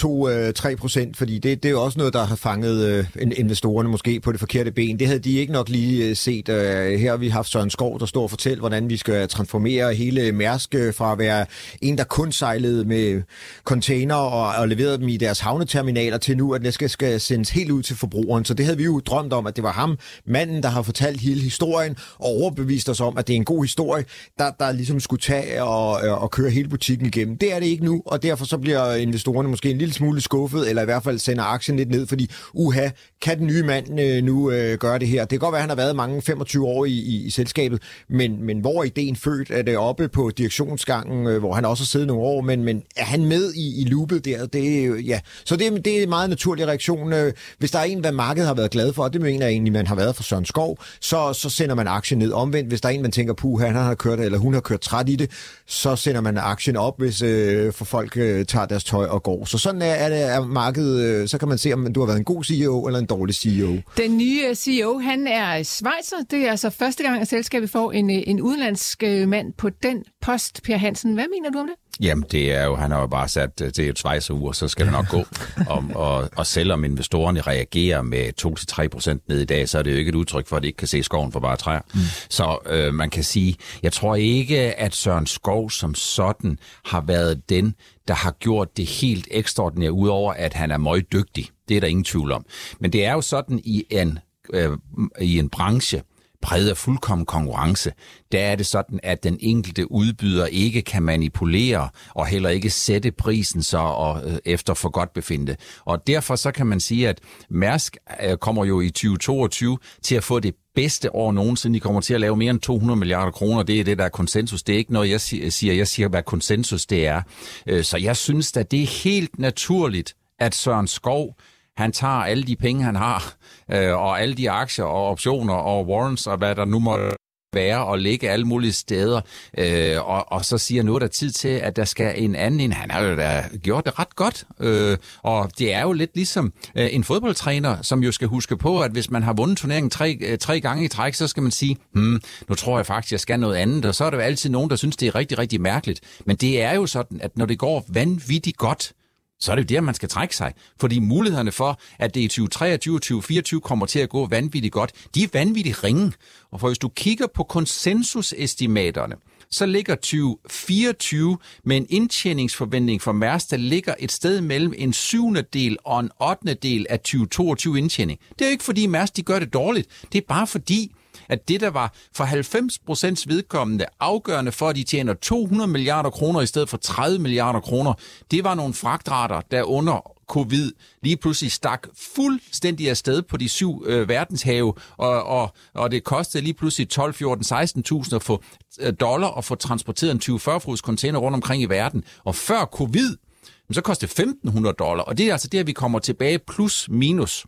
C: 2-3 øh, procent, fordi det, det er jo også noget, der har fanget øh, investorerne måske på det forkerte ben. Det havde de ikke nok lige øh, set. Øh, her har vi haft Søren Skov, der står og fortæller, hvordan vi skal transformere hele Mærsk øh, fra at være en, der kun sejlede med container og, og leverede dem i deres havneterminaler, til nu, at det skal, skal sendes helt ud til forbrugeren. Så det havde vi jo drømt om, at det var ham, manden, der har fortalt hele historien og overbeviste os om, at det er en god historie, der, der ligesom skulle tage og, øh, og køre hele butikken igennem. Det er det ikke nu, og derfor så bliver investorerne måske en lille smule skuffet, eller i hvert fald sender aktien lidt ned, fordi uha, kan den nye mand øh, nu øh, gøre det her? Det kan godt være, at han har været mange 25 år i, i, i selskabet, men, men hvor er ideen født? Er det oppe på direktionsgangen, øh, hvor han også har siddet nogle år, men, men er han med i, i loopet der? Det, øh, ja. Så det, det er en meget naturlig reaktion. Øh, hvis der er en, hvad markedet har været glad for, og det mener jeg egentlig, man har været for Søren Skov, så, så sender man aktien ned. Omvendt, hvis der er en, man tænker, puh, han har kørt, eller hun har kørt træt i det, så sender man aktien op, hvis øh, for folk øh, tager deres tøj og går. Så sådan er, er det er markedet. Øh, så kan man se, om du har været en god CEO eller en dårlig CEO.
A: Den nye øh, CEO, han er Schweizer. Det er altså første gang, at selskabet får en, øh, en udenlandsk mand på den post. Per Hansen, hvad mener du om det?
B: Jamen, det er jo, han har jo bare sat det et svejseur, så skal det nok gå. <laughs> Om, og, og selvom investorerne reagerer med 2-3 procent ned i dag, så er det jo ikke et udtryk for, at de ikke kan se skoven for bare træer. Mm. Så øh, man kan sige, jeg tror ikke, at Søren Skov som sådan har været den, der har gjort det helt ekstraordinært, udover at han er meget dygtig. Det er der ingen tvivl om. Men det er jo sådan i en, øh, i en branche, præget af fuldkommen konkurrence, der er det sådan, at den enkelte udbyder ikke kan manipulere og heller ikke sætte prisen så og, øh, efter for godt befinde. Og derfor så kan man sige, at Mærsk øh, kommer jo i 2022 til at få det bedste år nogensinde. De kommer til at lave mere end 200 milliarder kroner. Det er det, der er konsensus. Det er ikke noget, jeg siger. Jeg siger, hvad konsensus det er. Øh, så jeg synes at det er helt naturligt, at Søren Skov han tager alle de penge, han har, øh, og alle de aktier og optioner og warrants og hvad der nu må være og ligge alle mulige steder, øh, og, og så siger nu er der tid til, at der skal en anden ind. Han har jo da gjort det ret godt, øh, og det er jo lidt ligesom øh, en fodboldtræner, som jo skal huske på, at hvis man har vundet turneringen tre, øh, tre gange i træk, så skal man sige, hmm, nu tror jeg faktisk, jeg skal noget andet, og så er der jo altid nogen, der synes, det er rigtig, rigtig mærkeligt. Men det er jo sådan, at når det går vanvittigt godt, så er det jo der, man skal trække sig. Fordi mulighederne for, at det i 2023 og 2024 kommer til at gå vanvittigt godt, de er vanvittigt ringe. Og for hvis du kigger på konsensusestimaterne, så ligger 2024 med en indtjeningsforventning for Mærs, der ligger et sted mellem en syvende del og en ottende del af 2022 indtjening. Det er jo ikke fordi Mærs de gør det dårligt. Det er bare fordi, at det, der var for 90 procents vedkommende afgørende for, at de tjener 200 milliarder kroner i stedet for 30 milliarder kroner, det var nogle fragtrater, der under covid lige pludselig stak fuldstændig afsted på de syv øh, verdenshave, og, og, og det kostede lige pludselig 12, 14, 16.000 at få øh, dollar og få transporteret en 20-40 fods container rundt omkring i verden. Og før covid, så kostede 1.500 dollar, og det er altså det, at vi kommer tilbage plus minus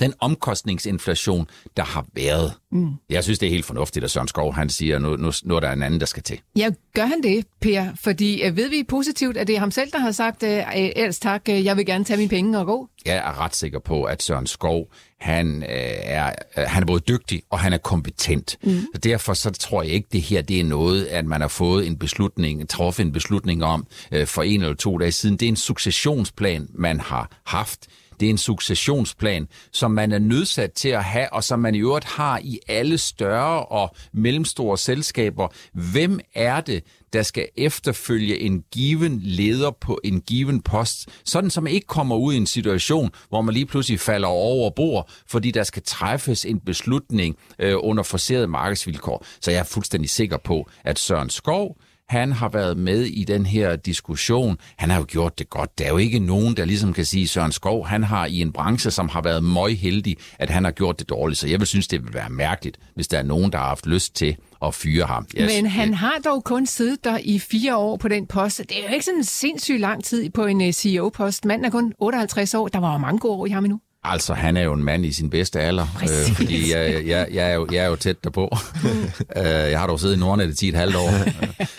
B: den omkostningsinflation, der har været. Mm. Jeg synes, det er helt fornuftigt, at Søren Skov han siger, nu, nu, nu er der en anden, der skal til.
A: Ja, gør han det, Per? Fordi øh, ved vi positivt, at det er ham selv, der har sagt, øh, ellers tak, øh, jeg vil gerne tage mine penge og gå?
B: Jeg er ret sikker på, at Søren Skov, han, er, han er både dygtig og han er kompetent. Mm. Så derfor så tror jeg ikke, det her det er noget, at man har fået en beslutning, truffet en beslutning om for en eller to dage siden. Det er en successionsplan, man har haft det er en successionsplan, som man er nødsat til at have, og som man i øvrigt har i alle større og mellemstore selskaber. Hvem er det, der skal efterfølge en given leder på en given post, sådan som man ikke kommer ud i en situation, hvor man lige pludselig falder over bord, fordi der skal træffes en beslutning øh, under forserede markedsvilkår. Så jeg er fuldstændig sikker på, at Søren Skov, han har været med i den her diskussion. Han har jo gjort det godt. Der er jo ikke nogen, der ligesom kan sige, Søren Skov, han har i en branche, som har været meget heldig, at han har gjort det dårligt. Så jeg vil synes, det vil være mærkeligt, hvis der er nogen, der har haft lyst til at fyre ham.
A: Yes. Men han har dog kun siddet der i fire år på den post. Det er jo ikke sådan en sindssygt lang tid på en øh, CEO-post. Manden er kun 58 år. Der var jo mange gode år i ham endnu.
B: Altså, han er jo en mand i sin bedste alder, øh, fordi jeg, jeg, jeg, er jo, jeg er jo tæt derpå. <laughs> øh, jeg har dog siddet i Nordnet i et halvt år.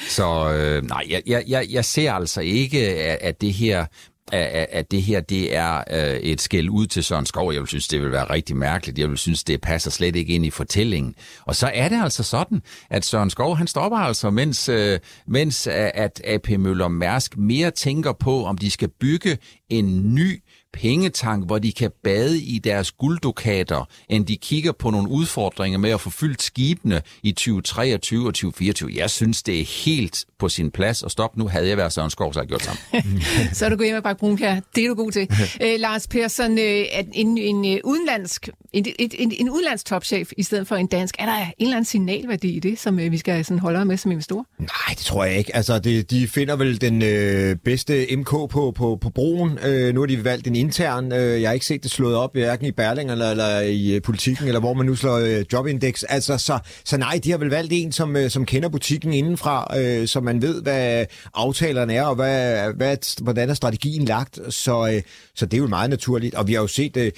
B: Så øh, nej, jeg, jeg, jeg ser altså ikke, at det her at, at det her det er øh, et skæld ud til Søren Skov. Jeg vil synes, det vil være rigtig mærkeligt. Jeg vil synes, det passer slet ikke ind i fortællingen. Og så er det altså sådan, at Søren Skov han stopper altså, mens, øh, mens at AP Møller Mærsk mere tænker på, om de skal bygge en ny pengetank, hvor de kan bade i deres gulddukater, end de kigger på nogle udfordringer med at få fyldt skibene i 2023 og 2024. Jeg synes, det er helt på sin plads at stoppe nu. Havde jeg været Søren Skov, så jeg gjort sammen. <laughs>
A: så er du gået hjem og tak, Brunkær. Det er du god til. Æ, <laughs> Lars Persson, øh, en, en, en udenlandsk en, en, en, en udenlandsk topchef i stedet for en dansk. Er der en eller anden signalværdi i det, som øh, vi skal sådan holde med som investor?
C: Nej, det tror jeg ikke. Altså, det, de finder vel den øh, bedste MK på, på, på broen. Øh, nu har de valgt en intern. Øh, jeg har ikke set det slået op, hverken i Berling eller, eller i øh, politikken, eller hvor man nu slår øh, jobindex. Altså, så, så nej, de har vel valgt en, som, øh, som kender butikken indenfra, øh, så man ved, hvad aftalerne er, og hvad, hvad, hvordan er strategien lagt. Så, øh, så det er jo meget naturligt. Og vi har jo set, øh,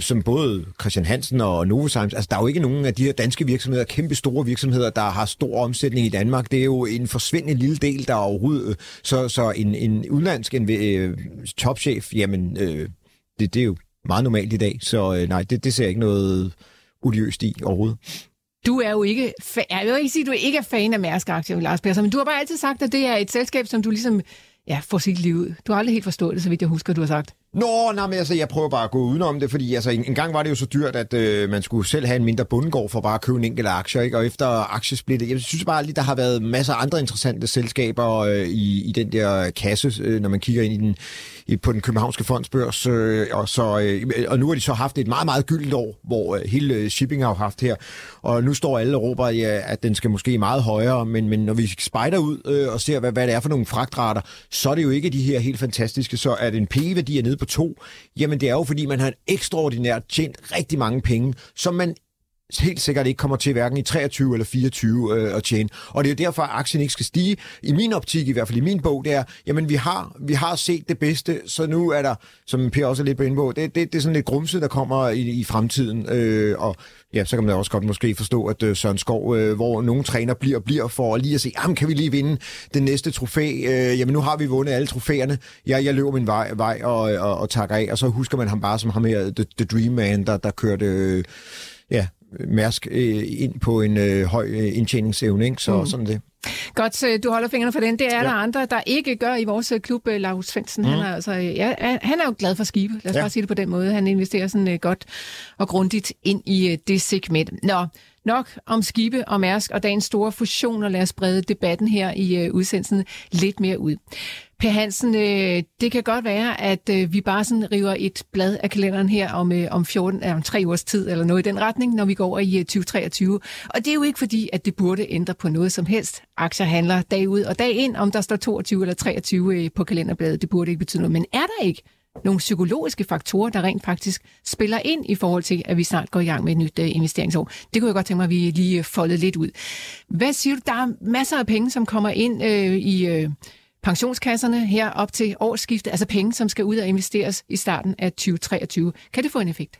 C: som både Christian Hansen og Novozymes, altså der er jo ikke nogen af de her danske virksomheder, kæmpe store virksomheder, der har stor omsætning i Danmark. Det er jo en forsvindende lille del, der er overhovedet. Øh, så, så en, en udenlandsk en, øh, topchef, jamen øh, det, det er jo meget normalt i dag. Så øh, nej, det, det ser jeg ikke noget odiøst i overhovedet.
A: Du er jo ikke, fa- jeg vil ikke sige, at du ikke er fan af Mærsk-aktier, Lars Persson, men du har bare altid sagt, at det er et selskab, som du ligesom ja, får sit liv ud. Du har aldrig helt forstået det, så vidt jeg husker, du har sagt.
C: Nå, nej, men altså, jeg prøver bare at gå udenom det, fordi altså, en, en gang var det jo så dyrt, at øh, man skulle selv have en mindre bundgård for bare at købe en enkelt aktie, ikke? og efter aktiesplittet, jeg synes bare lige, der har været masser af andre interessante selskaber øh, i, i den der kasse, øh, når man kigger ind i den, i, på den københavnske fondsbørs, øh, og, så, øh, og nu har de så haft et meget, meget gyldent år, hvor øh, hele øh, shipping har haft her, og nu står alle og råber, ja, at den skal måske meget højere, men, men når vi spejder ud øh, og ser, hvad, hvad det er for nogle fragtrater, så er det jo ikke de her helt fantastiske, så at en P-værdi er nede på to, jamen det er jo fordi, man har ekstraordinært tjent rigtig mange penge, som man helt sikkert ikke kommer til hverken i 23 eller 24 øh, at tjene. Og det er jo derfor, at aktien ikke skal stige. I min optik, i hvert fald i min bog, det er, jamen vi har, vi har set det bedste, så nu er der, som Per også er lidt på inde på, det, det, det er sådan lidt grumse, der kommer i, i fremtiden. Øh, og ja, så kan man også godt måske forstå, at øh, Søren Skov, øh, hvor nogle træner bliver og bliver for lige at se, jamen kan vi lige vinde den næste trofæ? Øh, jamen nu har vi vundet alle trofæerne. Jeg, jeg løber min vej, vej og, og, og takker af, og så husker man ham bare som ham her, The, the Dream Man, der, der kørte... Øh, ja, Mærsk øh, ind på en øh, høj øh, indtjeningsevne, ikke? så mm. sådan det.
A: Godt, du holder fingrene for den. Det er ja. der andre, der ikke gør i vores klub, Lars Svendsen. Mm. Han, er altså, ja, han er jo glad for skibe, lad os ja. bare sige det på den måde. Han investerer sådan godt og grundigt ind i det segment. Nå, nok om skibe og Mærsk og dagens store fusion, og lad os brede debatten her i udsendelsen lidt mere ud. Per Hansen, øh, det kan godt være, at øh, vi bare sådan river et blad af kalenderen her om, øh, om, 14, øh, om tre års tid, eller noget i den retning, når vi går over i øh, 2023. Og det er jo ikke fordi, at det burde ændre på noget som helst. Aktier handler dag ud og dag ind, om der står 22 eller 23 øh, på kalenderbladet. Det burde ikke betyde noget. Men er der ikke nogle psykologiske faktorer, der rent faktisk spiller ind i forhold til, at vi snart går i gang med et nyt øh, investeringsår. Det kunne jeg godt tænke mig, at vi lige øh, foldede lidt ud. Hvad siger du? Der er masser af penge, som kommer ind øh, i... Øh, pensionskasserne her op til årsskiftet, altså penge, som skal ud og investeres i starten af 2023. Kan det få en effekt?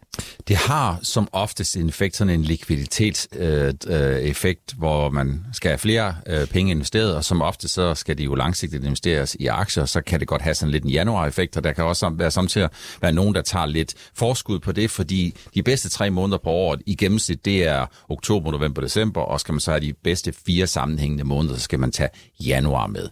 B: Det har som oftest en effekt, sådan en likviditetseffekt, øh, øh hvor man skal have flere øh, penge investeret, og som ofte så skal de jo langsigtet investeres i aktier, så kan det godt have sådan lidt en januar-effekt, og der kan også være samtidig være nogen, der tager lidt forskud på det, fordi de bedste tre måneder på året i gennemsnit, det er oktober, november, december, og skal man så have de bedste fire sammenhængende måneder, så skal man tage januar med.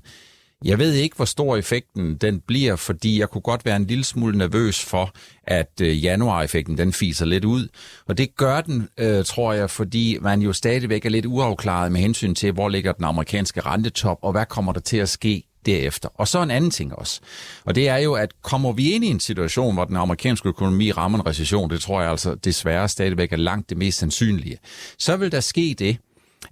B: Jeg ved ikke, hvor stor effekten den bliver, fordi jeg kunne godt være en lille smule nervøs for, at øh, januar-effekten den fiser lidt ud. Og det gør den, øh, tror jeg, fordi man jo stadigvæk er lidt uafklaret med hensyn til, hvor ligger den amerikanske rentetop, og hvad kommer der til at ske derefter. Og så en anden ting også. Og det er jo, at kommer vi ind i en situation, hvor den amerikanske økonomi rammer en recession, det tror jeg altså desværre stadigvæk er langt det mest sandsynlige, så vil der ske det,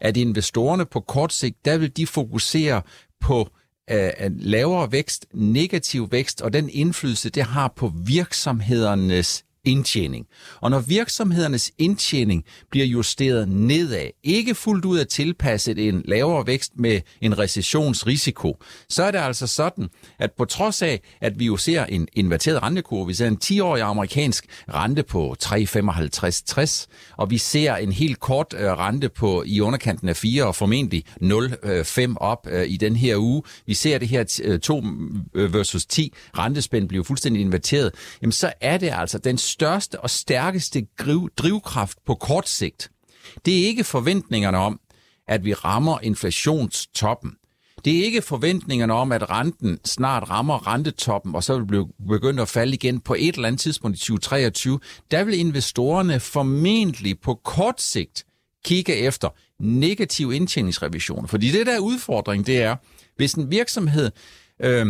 B: at investorerne på kort sigt, der vil de fokusere på af lavere vækst, negativ vækst og den indflydelse, det har på virksomhedernes indtjening. Og når virksomhedernes indtjening bliver justeret nedad, ikke fuldt ud at tilpasset en lavere vækst med en recessionsrisiko, så er det altså sådan, at på trods af, at vi jo ser en inverteret rentekurve, vi ser en 10-årig amerikansk rente på 3,55-60, og vi ser en helt kort øh, rente på i underkanten af 4 og formentlig 0,5 øh, op øh, i den her uge. Vi ser det her 2 versus 10 rentespænd blive fuldstændig inverteret. Jamen så er det altså den største og stærkeste drivkraft på kort sigt, det er ikke forventningerne om, at vi rammer inflationstoppen. Det er ikke forventningerne om, at renten snart rammer rentetoppen, og så vil blive begyndt at falde igen på et eller andet tidspunkt i 2023. Der vil investorerne formentlig på kort sigt kigge efter negativ indtjeningsrevision. Fordi det der udfordring, det er, hvis en virksomhed øh,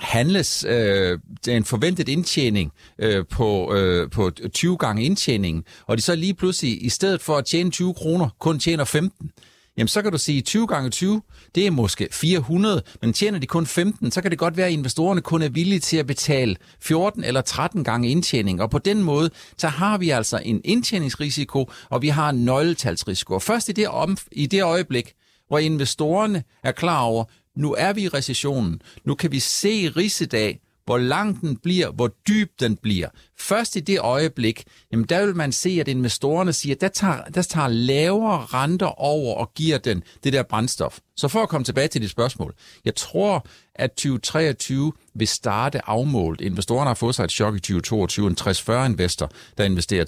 B: handles øh, en forventet indtjening øh, på, øh, på 20 gange indtjeningen, og de så lige pludselig, i stedet for at tjene 20 kroner, kun tjener 15, jamen så kan du sige 20 gange 20, det er måske 400, men tjener de kun 15, så kan det godt være, at investorerne kun er villige til at betale 14 eller 13 gange indtjening. Og på den måde, så har vi altså en indtjeningsrisiko, og vi har en nøgletalsrisiko. Og først i det, om, i det øjeblik, hvor investorerne er klar over, nu er vi i recessionen, nu kan vi se risedag, hvor lang den bliver, hvor dyb den bliver. Først i det øjeblik, jamen der vil man se, at investorerne siger, at der tager, der tager lavere renter over og giver den det der brændstof. Så for at komme tilbage til dit spørgsmål. Jeg tror, at 2023 vil starte afmålt. Investorerne har fået sig et chok i 2022. En 60-40 investor, der investerer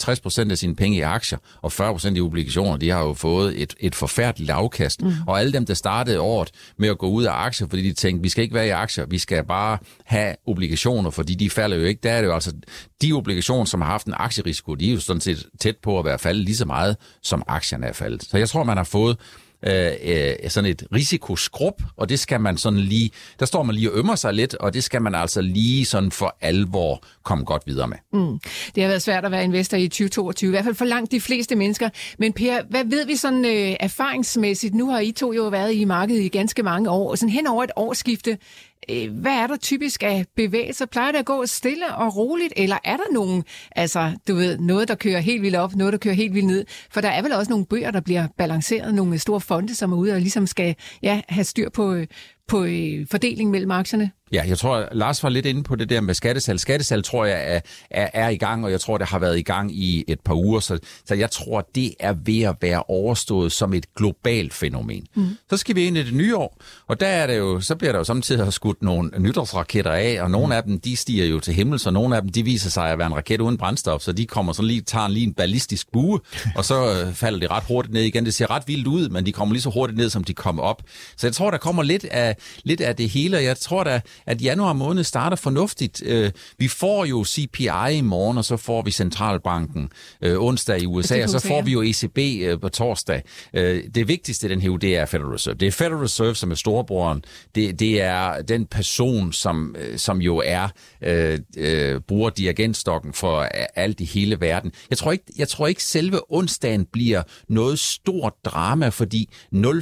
B: 60% af sine penge i aktier og 40% i obligationer, de har jo fået et, et forfærdeligt afkast. Mm. Og alle dem, der startede året med at gå ud af aktier, fordi de tænkte, vi skal ikke være i aktier, vi skal bare have obligationer, fordi de falder jo ikke. Der er det jo altså, de obligationer, som har haft en aktierisiko, de er jo sådan set tæt på at være faldet lige så meget, som aktierne er faldet. Så jeg tror, man har fået øh, øh sådan et risikoskrub, og det skal man sådan lige, der står man lige og ømmer sig lidt, og det skal man altså lige sådan for alvor komme godt videre med.
A: Mm. Det har været svært at være investor i 2022, i hvert fald for langt de fleste mennesker. Men Per, hvad ved vi sådan øh, erfaringsmæssigt? Nu har I to jo været i markedet i ganske mange år, og sådan hen over et årsskifte, Øh, hvad er der typisk af bevægelser? Plejer det at gå stille og roligt, eller er der nogen, altså du ved, noget, der kører helt vildt op, noget, der kører helt vildt ned? For der er vel også nogle bøger, der bliver balanceret, nogle store fonde, som er ude og ligesom skal ja, have styr på, øh, på øh, fordelingen fordeling mellem aktierne?
B: Ja, jeg tror, Lars var lidt inde på det der med skattesal. Skattesal tror jeg er, er, er i gang, og jeg tror, det har været i gang i et par uger, så, så jeg tror, det er ved at være overstået som et globalt fænomen. Mm. Så skal vi ind i det nye år, og der er det jo, så bliver der jo samtidig skudt nogle nytårsraketter af, og nogle mm. af dem, de stiger jo til himmel, så nogle af dem, de viser sig at være en raket uden brændstof, så de kommer sådan lige, tager lige en ballistisk bue, <laughs> og så øh, falder de ret hurtigt ned igen. Det ser ret vildt ud, men de kommer lige så hurtigt ned, som de kommer op. Så jeg tror, der kommer lidt af, lidt af det hele, og jeg tror da, at januar måned starter fornuftigt. Øh, vi får jo CPI i morgen, og så får vi Centralbanken øh, onsdag i USA, og så får vi jo ECB øh, på torsdag. Det vigtigste i den her det er Federal Reserve. Det er Federal Reserve, som er storebroren. Det, det er den person, som, som jo er øh, øh, bruger dirigentstokken for alt i hele verden. Jeg tror ikke, jeg tror ikke selve onsdagen bliver noget stort drama, fordi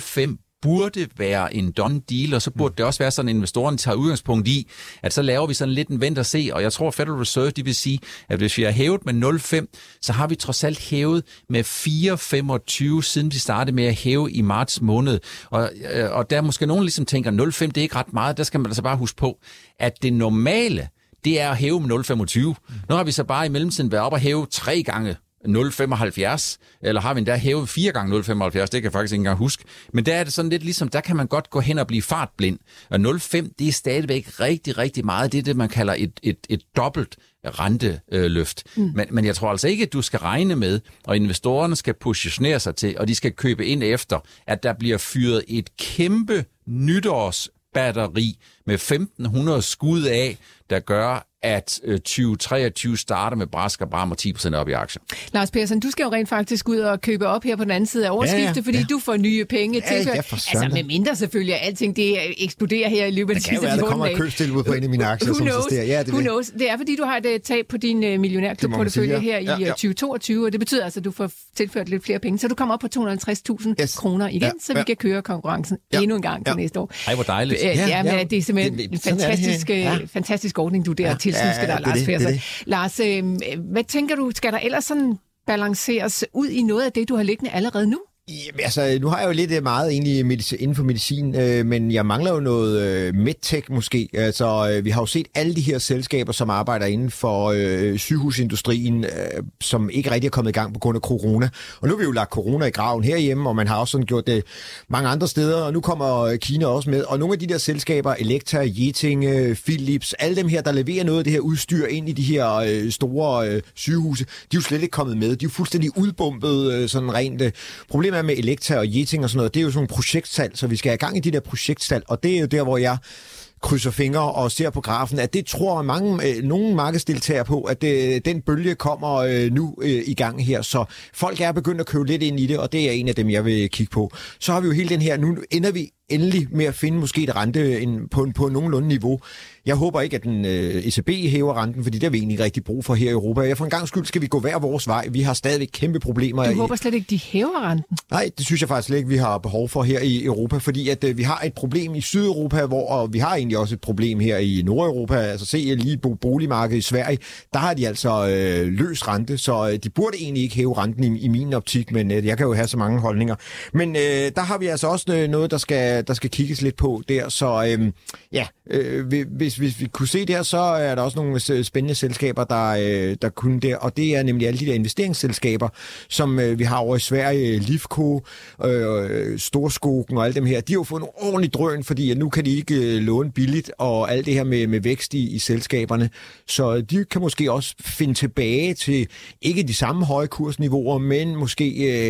B: 05 burde være en done deal, og så burde det også være sådan, at investorerne tager udgangspunkt i, at så laver vi sådan lidt en vent og se, og jeg tror Federal Reserve, de vil sige, at hvis vi har hævet med 0,5, så har vi trods alt hævet med 4,25, siden vi startede med at hæve i marts måned. Og, øh, og der er måske nogen ligesom tænker, 0,5 det er ikke ret meget, der skal man altså bare huske på, at det normale, det er at hæve med 0,25. Nu har vi så bare i mellemtiden været op og hæve tre gange 0,75, eller har vi endda hævet fire gange 0,75, det kan jeg faktisk ikke engang huske. Men der er det sådan lidt ligesom, der kan man godt gå hen og blive fartblind. Og 0,5, det er stadigvæk rigtig, rigtig meget. Det er det, man kalder et, et, et dobbelt renteløft. Mm. Men, men jeg tror altså ikke, at du skal regne med, og investorerne skal positionere sig til, og de skal købe ind efter, at der bliver fyret et kæmpe nytårsbatteri med 1500 skud af, der gør, at 2023 øh, starter med brask og bram og 10% op i aktier.
A: Lars Persson, du skal jo rent faktisk ud og købe op her på den anden side af årsskiftet, ja, ja, fordi ja. du får nye penge ja, tilført. Altså med mindre selvfølgelig, at alting det eksploderer her i løbet af de sidste 14
C: dage. Det der kommer et på en af mine aktier, som knows, Ja,
A: det, Who knows? det er fordi, du har et tab på din uh, millionærklubportefølje ja. her i ja, ja. 2022, og det betyder altså, at du får tilført lidt flere penge, så du kommer op på 250.000 yes. kroner igen, ja, så vi ja. kan køre konkurrencen ja. endnu en gang ja. til næste år.
B: Ej, hvor dejligt.
A: Ja, ja, men det er simpelthen en fantastisk, fantastisk ordning, du der tilslusker dig, Lars Persson. Lars, øh, hvad tænker du, skal der ellers sådan balanceres ud i noget af det, du har liggende allerede nu?
C: Jamen, altså, nu har jeg jo lidt øh, meget egentlig medicin, inden for medicin, øh, men jeg mangler jo noget øh, medtech måske. Altså, øh, vi har jo set alle de her selskaber, som arbejder inden for øh, sygehusindustrien, øh, som ikke rigtig er kommet i gang på grund af corona. Og nu har vi jo lagt corona i graven herhjemme, og man har også sådan gjort det mange andre steder, og nu kommer øh, Kina også med. Og nogle af de der selskaber, Elektra, Yeting, øh, Philips, alle dem her, der leverer noget af det her udstyr ind i de her øh, store øh, sygehuse, de er jo slet ikke kommet med. De er jo fuldstændig udbumpet øh, sådan rent. Øh. Problemet der med Elektra og Jeting og sådan noget, det er jo sådan nogle projektsalg, så vi skal have gang i de der projektsalg, og det er jo der, hvor jeg krydser fingre og ser på grafen, at det tror mange, øh, nogle markedsdeltagere på, at det, den bølge kommer øh, nu øh, i gang her. Så folk er begyndt at købe lidt ind i det, og det er en af dem, jeg vil kigge på. Så har vi jo hele den her, nu ender vi endelig med at finde måske et rente en, på, på nogenlunde niveau. Jeg håber ikke, at den øh, ECB hæver renten, fordi det har vi egentlig rigtig brug for her i Europa. Jeg for en gang skyld skal vi gå hver vores vej. Vi har stadigvæk kæmpe problemer.
A: Du håber slet ikke, de hæver renten?
C: Nej, det synes jeg faktisk slet ikke, vi har behov for her i Europa, fordi at øh, vi har et problem i Sydeuropa, hvor og vi har egentlig også et problem her i Nordeuropa. Altså se lige på boligmarkedet i Sverige, der har de altså øh, løs rente, så øh, de burde egentlig ikke hæve renten i, i min optik, men øh, jeg kan jo have så mange holdninger. Men øh, der har vi altså også øh, noget, der skal, Øh, der skal kigges lidt på der, så øhm, ja, øh, hvis, hvis vi kunne se der, så er der også nogle øh, spændende selskaber, der, øh, der kunne der, og det er nemlig alle de der investeringsselskaber, som øh, vi har over i Sverige, Lifco, øh, Storskogen og alle dem her, de har jo fået en ordentlig drøn, fordi at nu kan de ikke øh, låne billigt, og alt det her med, med vækst i, i selskaberne, så de kan måske også finde tilbage til ikke de samme høje kursniveauer, men måske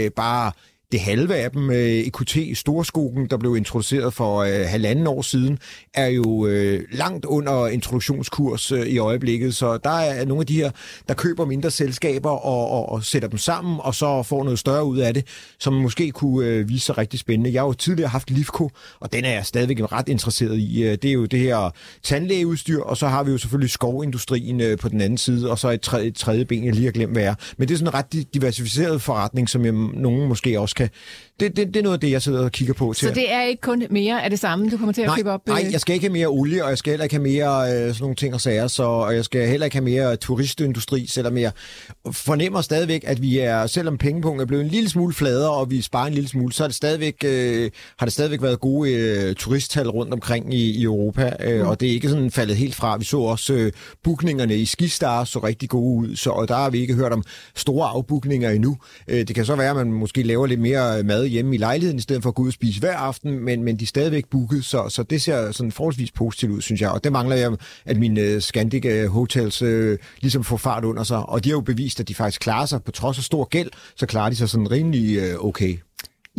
C: øh, bare det halve af dem, øh, EQT Storskogen, der blev introduceret for øh, halvanden år siden, er jo øh, langt under introduktionskurs øh, i øjeblikket. Så der er nogle af de her, der køber mindre selskaber og, og, og sætter dem sammen, og så får noget større ud af det, som måske kunne øh, vise sig rigtig spændende. Jeg har jo tidligere haft Livco, og den er jeg stadigvæk ret interesseret i. Øh, det er jo det her tandlægeudstyr, og så har vi jo selvfølgelig skovindustrien øh, på den anden side, og så et tredje, et tredje ben, jeg lige har glemt, hvad er. Men det er sådan en ret diversificeret forretning, som øhm, jeg, nogen måske også kan... Det, det, det er noget af det, jeg sidder og kigger på til.
A: Så det er ikke kun mere af det samme, du kommer til at
C: nej,
A: købe op?
C: Nej,
A: øh?
C: jeg skal ikke have mere olie, og jeg skal heller ikke have mere øh, sådan nogle ting og sager, så, og jeg skal heller ikke have mere turistindustri, selvom jeg fornemmer stadigvæk, at vi er, selvom pengepunkten er blevet en lille smule fladere, og vi sparer en lille smule, så er det stadigvæk, øh, har det stadigvæk været gode øh, turisttal rundt omkring i, i Europa, øh, mm. og det er ikke sådan faldet helt fra. Vi så også øh, bookningerne i Skistar så rigtig gode ud, så, og der har vi ikke hørt om store afbookninger endnu. Øh, det kan så være, at man måske laver lidt mere Øh, mad hjemme i lejligheden, i stedet for at gå ud og spise hver aften, men, men de er stadigvæk booket, så, så det ser sådan forholdsvis positivt ud, synes jeg. Og det mangler jeg, at mine øh, Scandic øh, Hotels øh, ligesom får fart under sig. Og de har jo bevist, at de faktisk klarer sig, på trods af stor gæld, så klarer de sig sådan rimelig øh, okay.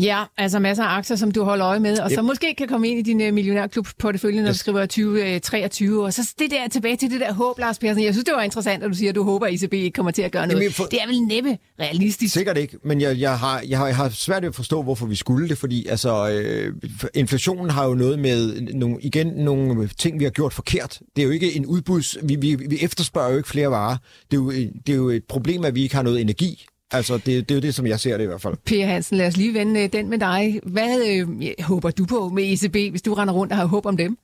A: Ja, altså masser af aktier, som du holder øje med, og yep. så måske kan komme ind i din uh, millionærklub portefølje, når yes. du skriver 2023. Og så det der tilbage til det der håb, Lars Persson. Jeg synes, det var interessant, at du siger, at du håber, at ECB ikke kommer til at gøre noget. Jamen, for... Det er vel næppe realistisk.
C: Sikkert ikke, men jeg, jeg, har, jeg, har, jeg har svært ved at forstå, hvorfor vi skulle det, fordi altså, øh, inflationen har jo noget med nogle, igen nogle ting, vi har gjort forkert. Det er jo ikke en udbuds... Vi, vi, vi efterspørger jo ikke flere varer. Det er, jo, det er jo et problem, at vi ikke har noget energi. Altså, det, det er jo det, som jeg ser det i hvert fald.
A: Per Hansen, lad os lige vende øh, den med dig. Hvad øh, håber du på med ECB, hvis du render rundt og har håb om dem?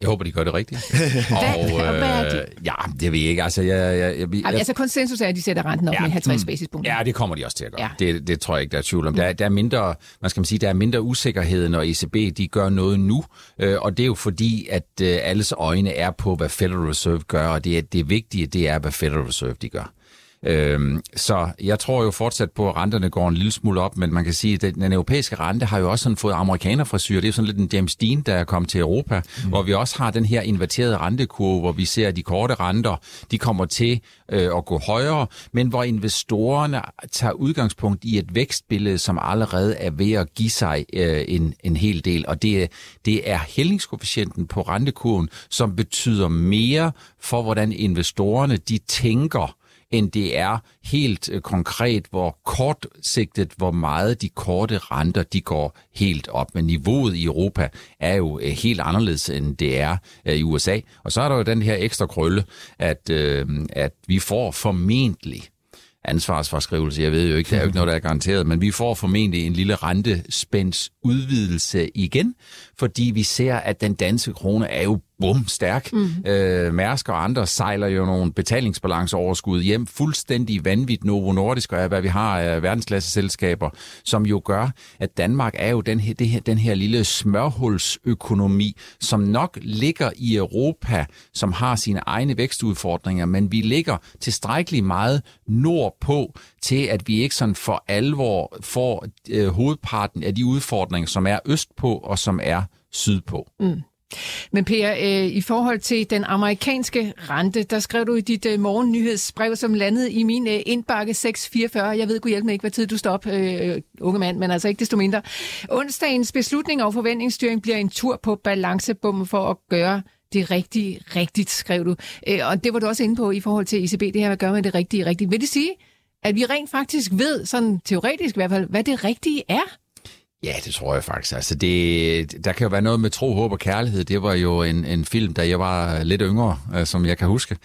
B: Jeg håber, de gør det rigtigt. <laughs>
A: og, hvad, øh, hvad er det?
B: Ja, det ved jeg ikke. Altså, jeg, jeg, jeg,
A: jeg, altså konsensus er, at de sætter renten op ja, med 50 basispunkter.
B: Ja, det kommer de også til at gøre. Ja. Det, det tror jeg ikke, der er tvivl om. Der, der er mindre, man skal man sige, der er mindre usikkerhed, når ECB de gør noget nu. Øh, og det er jo fordi, at øh, alles øjne er på, hvad Federal Reserve gør, og det, det vigtige, det er, hvad Federal Reserve de gør. Øhm, så jeg tror jo fortsat på, at renterne går en lille smule op, men man kan sige, at den, den europæiske rente har jo også sådan fået amerikanerfrisyr. Det er sådan lidt en James Dean, der er kommet til Europa, mm. hvor vi også har den her inverterede rentekurve, hvor vi ser, at de korte renter, de kommer til øh, at gå højere, men hvor investorerne tager udgangspunkt i et vækstbillede, som allerede er ved at give sig øh, en, en hel del, og det, det er hældningskoefficienten på rentekurven, som betyder mere for, hvordan investorerne de tænker end det er helt øh, konkret, hvor kortsigtet, hvor meget de korte renter, de går helt op. Men niveauet i Europa er jo øh, helt anderledes, end det er øh, i USA. Og så er der jo den her ekstra krølle, at, øh, at vi får formentlig ansvarsforskrivelse. Jeg ved jo ikke, der er jo ikke noget, der er garanteret, men vi får formentlig en lille rentespænds udvidelse igen, fordi vi ser, at den danske krone er jo bum, stærk. Mm. Øh, Mærsk og andre sejler jo nogle betalingsbalanceoverskud hjem, fuldstændig vanvittigt Novo Nordisk, og hvad vi har af verdensklasse selskaber, som jo gør, at Danmark er jo den her, det her, den her lille smørhulsøkonomi, som nok ligger i Europa, som har sine egne vækstudfordringer, men vi ligger tilstrækkeligt meget nordpå til, at vi ikke sådan for alvor får øh, hovedparten af de udfordringer, som er østpå og som er sydpå. Mm.
A: Men Per, øh, i forhold til den amerikanske rente, der skrev du i dit øh, morgennyhedsbrev, som landede i min øh, indbakke 644. Jeg ved, hjælpe mig ikke, hvad tid du står op, øh, unge mand, men altså ikke desto mindre. Onsdagens beslutning og forventningsstyring bliver en tur på balancebommen for at gøre det rigtige rigtigt, skrev du. Øh, og det var du også inde på i forhold til ECB, det her at gøre med det rigtige rigtigt. Vil det sige, at vi rent faktisk ved, sådan teoretisk i hvert fald, hvad det rigtige er?
B: Ja, det tror jeg faktisk. Altså det, der kan jo være noget med tro, håb og kærlighed. Det var jo en, en film, da jeg var lidt yngre, øh, som jeg kan huske.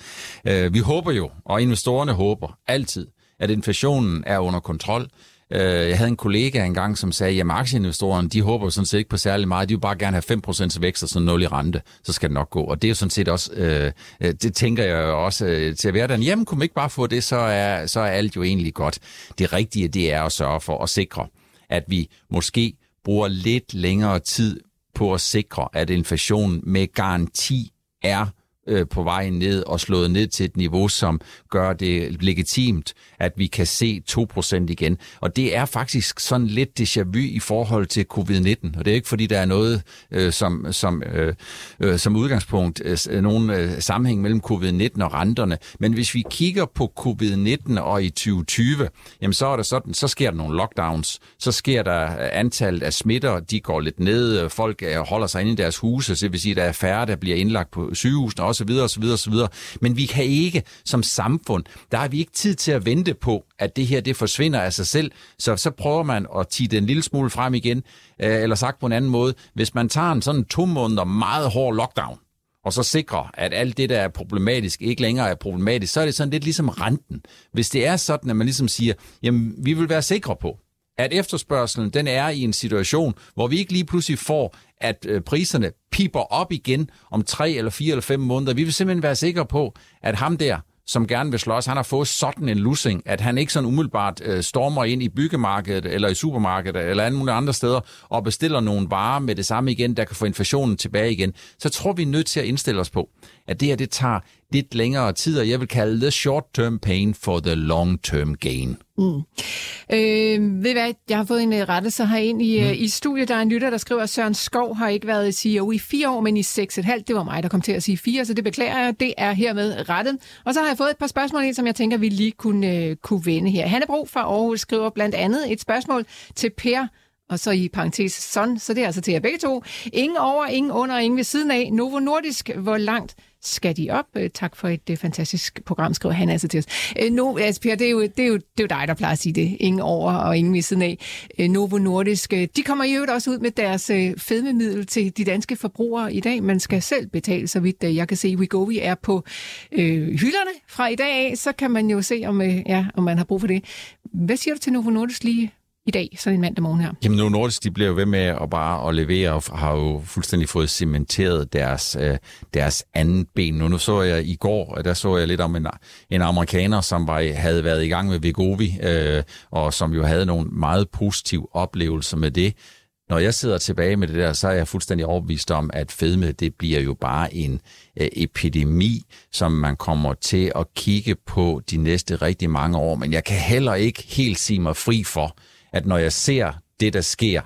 B: Øh, vi håber jo, og investorerne håber altid, at inflationen er under kontrol. Øh, jeg havde en kollega engang, som sagde, at aktieinvestorerne, de håber sådan set ikke på særlig meget. De vil bare gerne have 5% vækst og sådan 0 i rente, så skal det nok gå. Og det er jo sådan set også, øh, øh det tænker jeg også øh, til at være der. Jamen, kunne man ikke bare få det, så er, så er alt jo egentlig godt. Det rigtige, det er at sørge for at sikre, at vi måske bruger lidt længere tid på at sikre, at inflationen med garanti er øh, på vej ned og slået ned til et niveau, som gør det legitimt, at vi kan se 2% igen. Og det er faktisk sådan lidt déjà vu i forhold til covid-19. Og det er ikke fordi, der er noget øh, som, som, øh, øh, som udgangspunkt, øh, nogen øh, sammenhæng mellem covid-19 og renterne. Men hvis vi kigger på covid-19 og i 2020, jamen så er der sådan, så sker der nogle lockdowns, så sker der øh, antallet af smitter, de går lidt ned, øh, folk øh, holder sig inde i deres huse, så det vil sige, at der er færre, der bliver indlagt på sygehusene, og så videre, og så videre, og så videre. Men vi kan ikke som samfund, der har vi ikke tid til at vente på, at det her det forsvinder af sig selv. Så så prøver man at tige en lille smule frem igen, øh, eller sagt på en anden måde, hvis man tager en sådan to måneder meget hård lockdown, og så sikrer, at alt det, der er problematisk, ikke længere er problematisk, så er det sådan lidt ligesom renten. Hvis det er sådan, at man ligesom siger, jamen, vi vil være sikre på, at efterspørgselen den er i en situation, hvor vi ikke lige pludselig får, at øh, priserne piper op igen om tre eller fire eller fem måneder. Vi vil simpelthen være sikre på, at ham der, som gerne vil slås, han har fået sådan en lussing, at han ikke sådan umiddelbart øh, stormer ind i byggemarkedet eller i supermarkedet eller andre andre steder og bestiller nogle varer med det samme igen, der kan få inflationen tilbage igen. Så tror vi er nødt til at indstille os på, at det her det tager lidt længere tid, og jeg vil kalde det short-term pain for the long-term gain. Mm.
A: Øh, ved hvad, jeg har fået en uh, rettelse ind i, mm. uh, i studiet. Der er en lytter, der skriver, at Søren Skov har ikke været CEO i fire år, men i seks et halvt. Det var mig, der kom til at sige fire, så det beklager jeg. Det er hermed rettet. Og så har jeg fået et par spørgsmål ind, som jeg tænker, vi lige kunne, uh, kunne vende her. Hannebro fra Aarhus skriver blandt andet et spørgsmål til Per og så i parentes son, så det er altså til jer begge to. Ingen over, ingen under, ingen ved siden af. Novo Nordisk, hvor langt skal de op? Øh, tak for et øh, fantastisk program, skriver han altså til os. Øh, nu, altså, Per, det er, jo, det, er jo, det er jo dig, der plejer at sige det. Ingen over og ingen ved siden af. Novo Nordisk, de kommer i øvrigt også ud med deres fedmemiddel til de danske forbrugere i dag. Man skal selv betale, så vidt jeg kan se. WeGovi er på øh, hylderne fra i dag af, så kan man jo se, om, øh, ja, om man har brug for det. Hvad siger du til Novo Nordisk lige i dag, sådan en mandag morgen her?
B: Jamen nu Nordisk, de bliver jo ved med at bare at levere, og har jo fuldstændig fået cementeret deres, øh, deres anden ben. Nu, nu så jeg i går, øh, der så jeg lidt om en, en amerikaner, som var, havde været i gang med Vegovi, øh, og som jo havde nogle meget positive oplevelser med det. Når jeg sidder tilbage med det der, så er jeg fuldstændig overbevist om, at fedme, det bliver jo bare en øh, epidemi, som man kommer til at kigge på de næste rigtig mange år. Men jeg kan heller ikke helt sige mig fri for, at når jeg ser det, der sker,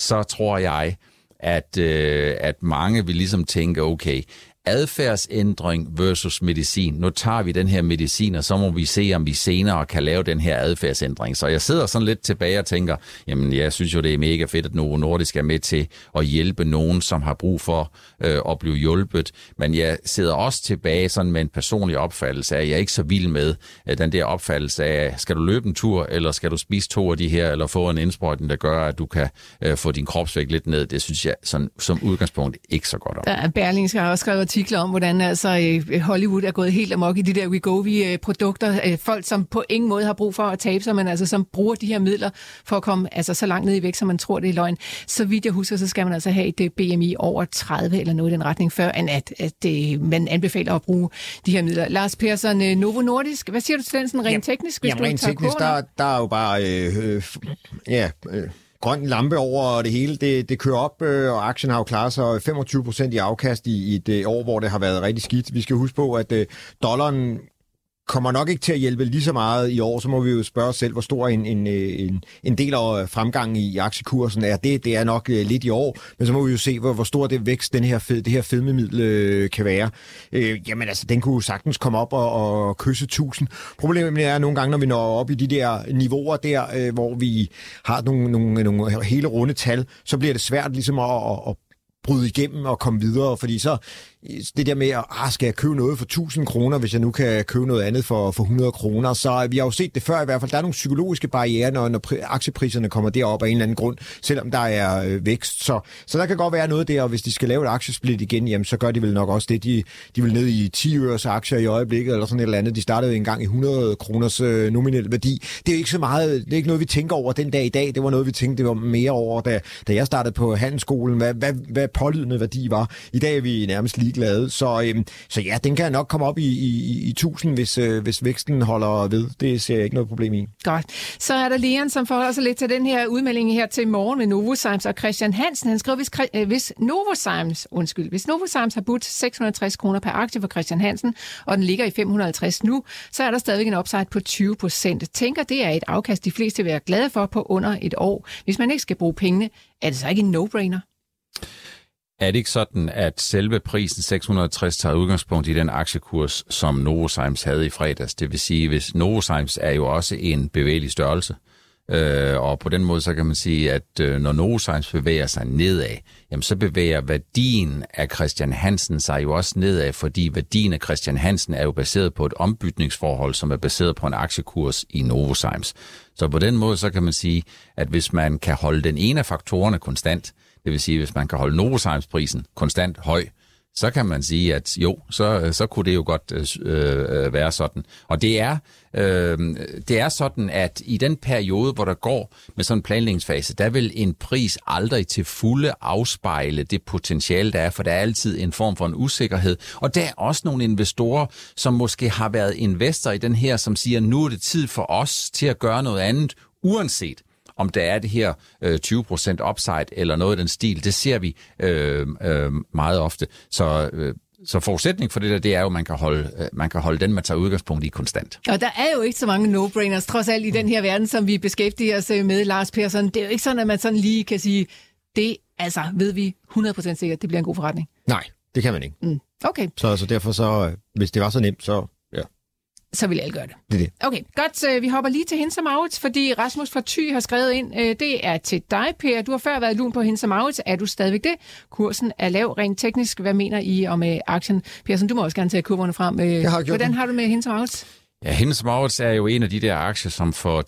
B: så tror jeg, at, øh, at mange vil ligesom tænke, okay, adfærdsændring versus medicin. Nu tager vi den her medicin, og så må vi se, om vi senere kan lave den her adfærdsændring. Så jeg sidder sådan lidt tilbage og tænker, jamen jeg synes jo, det er mega fedt, at Novo Nordisk er med til at hjælpe nogen, som har brug for øh, at blive hjulpet. Men jeg sidder også tilbage sådan med en personlig opfattelse af, at jeg er ikke så vild med øh, den der opfattelse af, skal du løbe en tur, eller skal du spise to af de her, eller få en indsprøjtning, der gør, at du kan øh, få din kropsvægt lidt ned. Det synes jeg sådan, som udgangspunkt ikke så godt om.
A: Der Berlingske har også skrevet artikler om, hvordan altså øh, Hollywood er gået helt amok i de der Wegovy-produkter. Øh, folk, som på ingen måde har brug for at tabe sig, men altså som bruger de her midler for at komme altså, så langt ned i vægt, som man tror, det er løgn. Så vidt jeg husker, så skal man altså have et øh, BMI over 30 eller noget i den retning, før at, at, at man anbefaler at bruge de her midler. Lars Persson, Novo Nordisk, hvad siger du til den sådan rent teknisk?
C: Jamen, rent teknisk, der, der er jo bare... Øh, øh, ja, øh grøn lampe over det hele. Det, det kører op, øh, og aktien har jo klaret sig øh, 25 procent i afkast i, i et øh, år, hvor det har været rigtig skidt. Vi skal huske på, at øh, dollaren kommer nok ikke til at hjælpe lige så meget i år, så må vi jo spørge os selv, hvor stor en, en, øh, en, en del af øh, fremgangen i aktiekursen er. Det, det er nok øh, lidt i år, men så må vi jo se, hvor, hvor stor det vækst, den her fed, det her fedmemiddel øh, kan være. Øh, jamen altså, den kunne sagtens komme op og, og kysse 1000. Problemet er nogle gange, når vi når op i de der niveauer der, øh, hvor vi har nogle, nogle, nogle hele runde tal, så bliver det svært ligesom at, at, at bryde igennem og komme videre, fordi så det der med, at ah, skal jeg købe noget for 1000 kroner, hvis jeg nu kan købe noget andet for, for 100 kroner. Så øh, vi har jo set det før i hvert fald. Der er nogle psykologiske barriere, når, når aktiepriserne kommer derop af en eller anden grund, selvom der er øh, vækst. Så, så der kan godt være noget der, og hvis de skal lave et aktiesplit igen, jamen, så gør de vel nok også det. De, de vil ned i 10 øres aktier i øjeblikket, eller sådan et eller andet. De startede engang i 100 kroners øh, nominel værdi. Det er ikke så meget, det er ikke noget, vi tænker over den dag i dag. Det var noget, vi tænkte det var mere over, da, da jeg startede på handelsskolen, hvad, hvad, hvad pålydende værdi var. I dag er vi nærmest ligeglade. Så, øhm, så ja, den kan nok komme op i, i, i 1000, hvis, øh, hvis væksten holder ved. Det ser jeg ikke noget problem i.
A: Godt. Så er der Leon, som forholder sig lidt til den her udmelding her til morgen med Novozymes og Christian Hansen. Han skriver, hvis, øh, hvis Novozymes, undskyld, hvis Novozymes har budt 660 kroner per aktie for Christian Hansen, og den ligger i 550 nu, så er der stadigvæk en upside på 20 procent. Tænker, det er et afkast, de fleste vil være glade for på under et år. Hvis man ikke skal bruge pengene, er det så ikke en no-brainer?
B: Er det ikke sådan, at selve prisen 660 tager udgangspunkt i den aktiekurs, som Novozymes havde i fredags? Det vil sige, hvis Novozymes er jo også en bevægelig størrelse, øh, og på den måde så kan man sige, at øh, når Novozymes bevæger sig nedad, jamen så bevæger værdien af Christian Hansen sig jo også nedad, fordi værdien af Christian Hansen er jo baseret på et ombytningsforhold, som er baseret på en aktiekurs i Novozymes. Så på den måde så kan man sige, at hvis man kan holde den ene af faktorerne konstant, det vil sige, hvis man kan holde Novozymes-prisen konstant høj, så kan man sige, at jo, så, så kunne det jo godt øh, øh, øh, være sådan. Og det er, øh, det er sådan, at i den periode, hvor der går med sådan en planlægningsfase, der vil en pris aldrig til fulde afspejle det potentiale, der er, for der er altid en form for en usikkerhed. Og der er også nogle investorer, som måske har været investor i den her, som siger, nu er det tid for os til at gøre noget andet, uanset om der er det her øh, 20% upside eller noget af den stil. Det ser vi øh, øh, meget ofte. Så øh, så forudsætning for det der, det er jo, at man kan holde, øh, man kan holde den, man tager udgangspunkt i konstant.
A: Og der er jo ikke så mange no-brainers, trods alt i den her verden, som vi beskæftiger os med, Lars Persson. Det er jo ikke sådan, at man sådan lige kan sige, det altså ved vi 100% sikkert, det bliver en god forretning.
C: Nej, det kan man ikke.
A: Mm. Okay.
C: Så, så derfor så, hvis det var så nemt, så
A: så vil alle gøre det.
C: Det er det.
A: Okay, godt. Vi hopper lige til Hensom Maurits, fordi Rasmus fra Thy har skrevet ind. Øh, det er til dig, Per. Du har før været lun på Hensom Maurits. Er du stadigvæk det? Kursen er lav rent teknisk. Hvad mener I om øh, aktien? Persson, du må også gerne tage kurverne frem. Øh,
C: Jeg har
A: Hvordan har du med Hensom Maurits?
B: Ja, Hennes Maurits er jo en af de der aktier, som for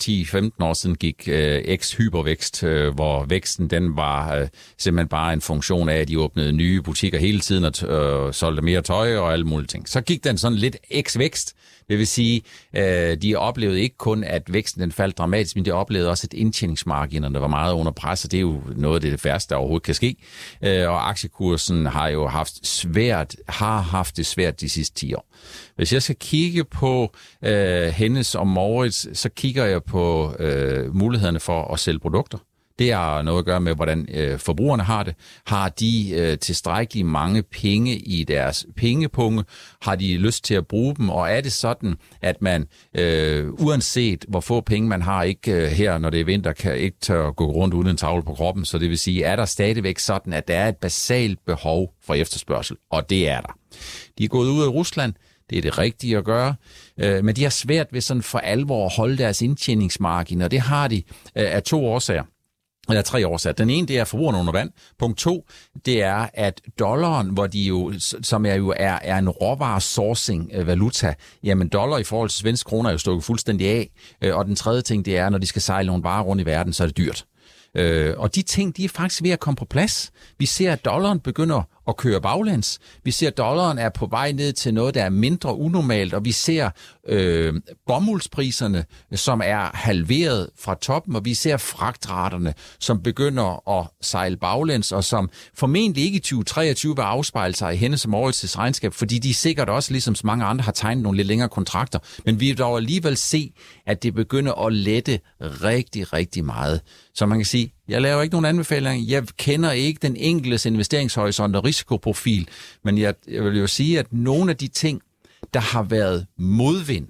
B: 10-15 år siden gik øh, eks-hypervækst, øh, hvor væksten den var øh, simpelthen bare en funktion af, at de åbnede nye butikker hele tiden og øh, solgte mere tøj og alle mulige ting. Så gik den sådan lidt eks-vækst, det vil sige, øh, de oplevede ikke kun, at væksten den faldt dramatisk, men de oplevede også, at indtjeningsmarginerne var meget under pres, og det er jo noget af det værste, der overhovedet kan ske. Øh, og aktiekursen har jo haft svært, har haft det svært de sidste 10 år. Hvis jeg skal kigge på øh, Hennes og Moritz, så kigger jeg på øh, mulighederne for at sælge produkter. Det har noget at gøre med, hvordan øh, forbrugerne har det. Har de øh, tilstrækkeligt mange penge i deres pengepunge? Har de lyst til at bruge dem? Og er det sådan, at man, øh, uanset hvor få penge man har, ikke øh, her, når det er vinter, kan ikke tør gå rundt uden en tavle på kroppen? Så det vil sige, er der stadigvæk sådan, at der er et basalt behov for efterspørgsel? Og det er der. De er gået ud af Rusland. Det er det rigtige at gøre. Øh, men de har svært ved sådan for alvor at holde deres indtjeningsmargin, og det har de øh, af to årsager eller tre årsager. Den ene, det er forbrugerne under vand. Punkt to, det er, at dollaren, hvor de jo, som er jo er, er en råvaresourcing-valuta, øh, jamen dollar i forhold til svensk kroner er jo stukket fuldstændig af. Øh, og den tredje ting, det er, når de skal sejle nogle varer rundt i verden, så er det dyrt. Øh, og de ting, de er faktisk ved at komme på plads. Vi ser, at dollaren begynder at køre baglæns. Vi ser, at dollaren er på vej ned til noget, der er mindre unormalt, og vi ser øh, bomuldspriserne, som er halveret fra toppen, og vi ser fragtraterne, som begynder at sejle baglæns, og som formentlig ikke i 2023 vil afspejle sig i hende som årets regnskab, fordi de sikkert også, ligesom så mange andre, har tegnet nogle lidt længere kontrakter. Men vi vil dog alligevel se, at det begynder at lette rigtig, rigtig meget. Så man kan sige, jeg laver ikke nogen anbefalinger. Jeg kender ikke den enkeltes investeringshorisont og risikoprofil, men jeg, jeg vil jo sige, at nogle af de ting, der har været modvind,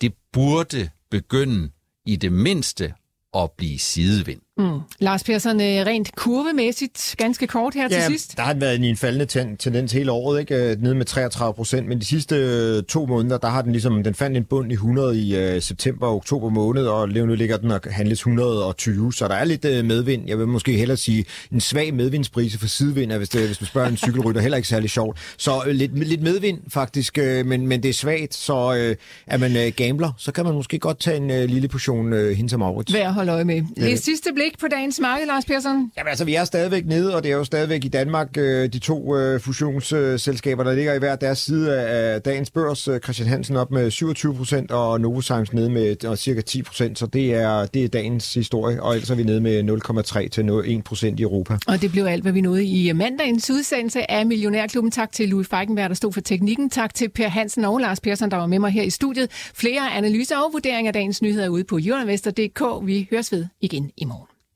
B: det burde begynde i det mindste at blive sidevind.
A: Mm. Lars Persson, øh, rent kurvemæssigt, ganske kort her til sidst.
C: der har været en faldende ten- tendens hele året, ikke? Øh, nede med 33 procent, men de sidste øh, to måneder, der har den ligesom, den fandt en bund i 100 i uh, september og oktober måned, og lige nu ligger den og handles 120, så der er lidt uh, medvind. Jeg vil måske hellere sige en svag medvindsprise for sidevind, hvis, det, hvis man spørger en cykelrytter, heller ikke særlig sjovt. Så uh, lidt, lidt medvind faktisk, uh, men, men det er svagt, så uh, er man uh, gambler, så kan man måske godt tage en uh, lille portion uh, Hinta Maurits.
A: Værd at holde øje med. Det sidste blik på dagens marked, Lars Persson.
C: Jamen altså, vi er stadigvæk nede, og det er jo stadigvæk i Danmark øh, de to øh, fusionsselskaber, der ligger i hver deres side af dagens børs. Øh, Christian Hansen op med 27 procent, og Novozymes nede med og cirka 10 procent, så det er, det er dagens historie, og ellers er vi nede med 0,3 til 1 procent i Europa.
A: Og det blev alt, hvad vi nåede i mandagens udsendelse af Millionærklubben. Tak til Louis Feigenberg, der stod for teknikken. Tak til Per Hansen og Lars Persson, der var med mig her i studiet. Flere analyser og vurderinger af dagens nyheder ude på jordinvestor.dk. Vi høres ved igen i morgen.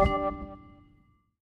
E: Thank you.